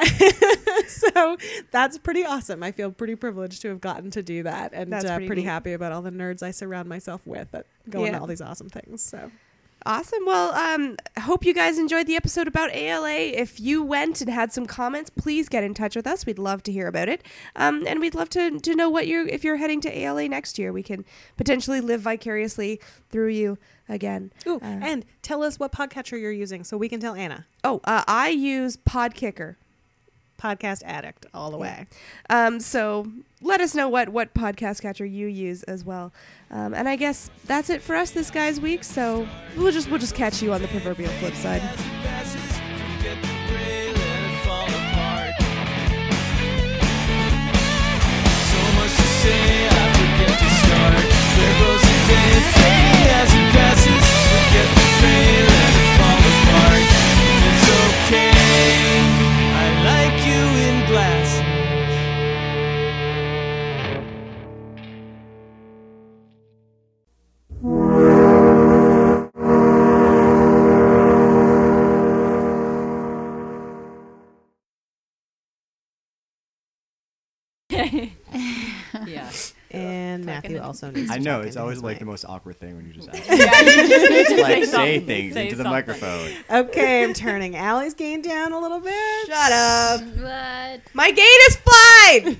so that's pretty awesome. I feel pretty privileged to have gotten to do that and uh, pretty pretty, happy about all the nerds I surround myself with that go into all these awesome things. So Awesome. Well, um, I hope you guys enjoyed the episode about ALA. If you went and had some comments, please get in touch with us. We'd love to hear about it, um, and we'd love to to know what you're if you're heading to ALA next year. We can potentially live vicariously through you again. Ooh, Uh, and tell us what podcatcher you're using so we can tell Anna. oh, uh, I use Podkicker podcast addict all the way. Um, so let us know what what podcast catcher you use as well. Um, and I guess that's it for us this guy's week. So we'll just we'll just catch you on the proverbial flip side. Okay. Matthew gonna- also needs to I know talk it's always like mic. the most awkward thing when you just ask. Yeah, you just need to like say something. things Say into the microphone. Okay, I'm turning Allie's gain down a little bit. Shut up. What? My gain is flied.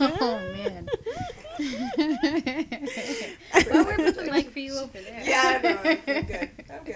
oh man. what were people like for you over there? yeah, I know. It's so good.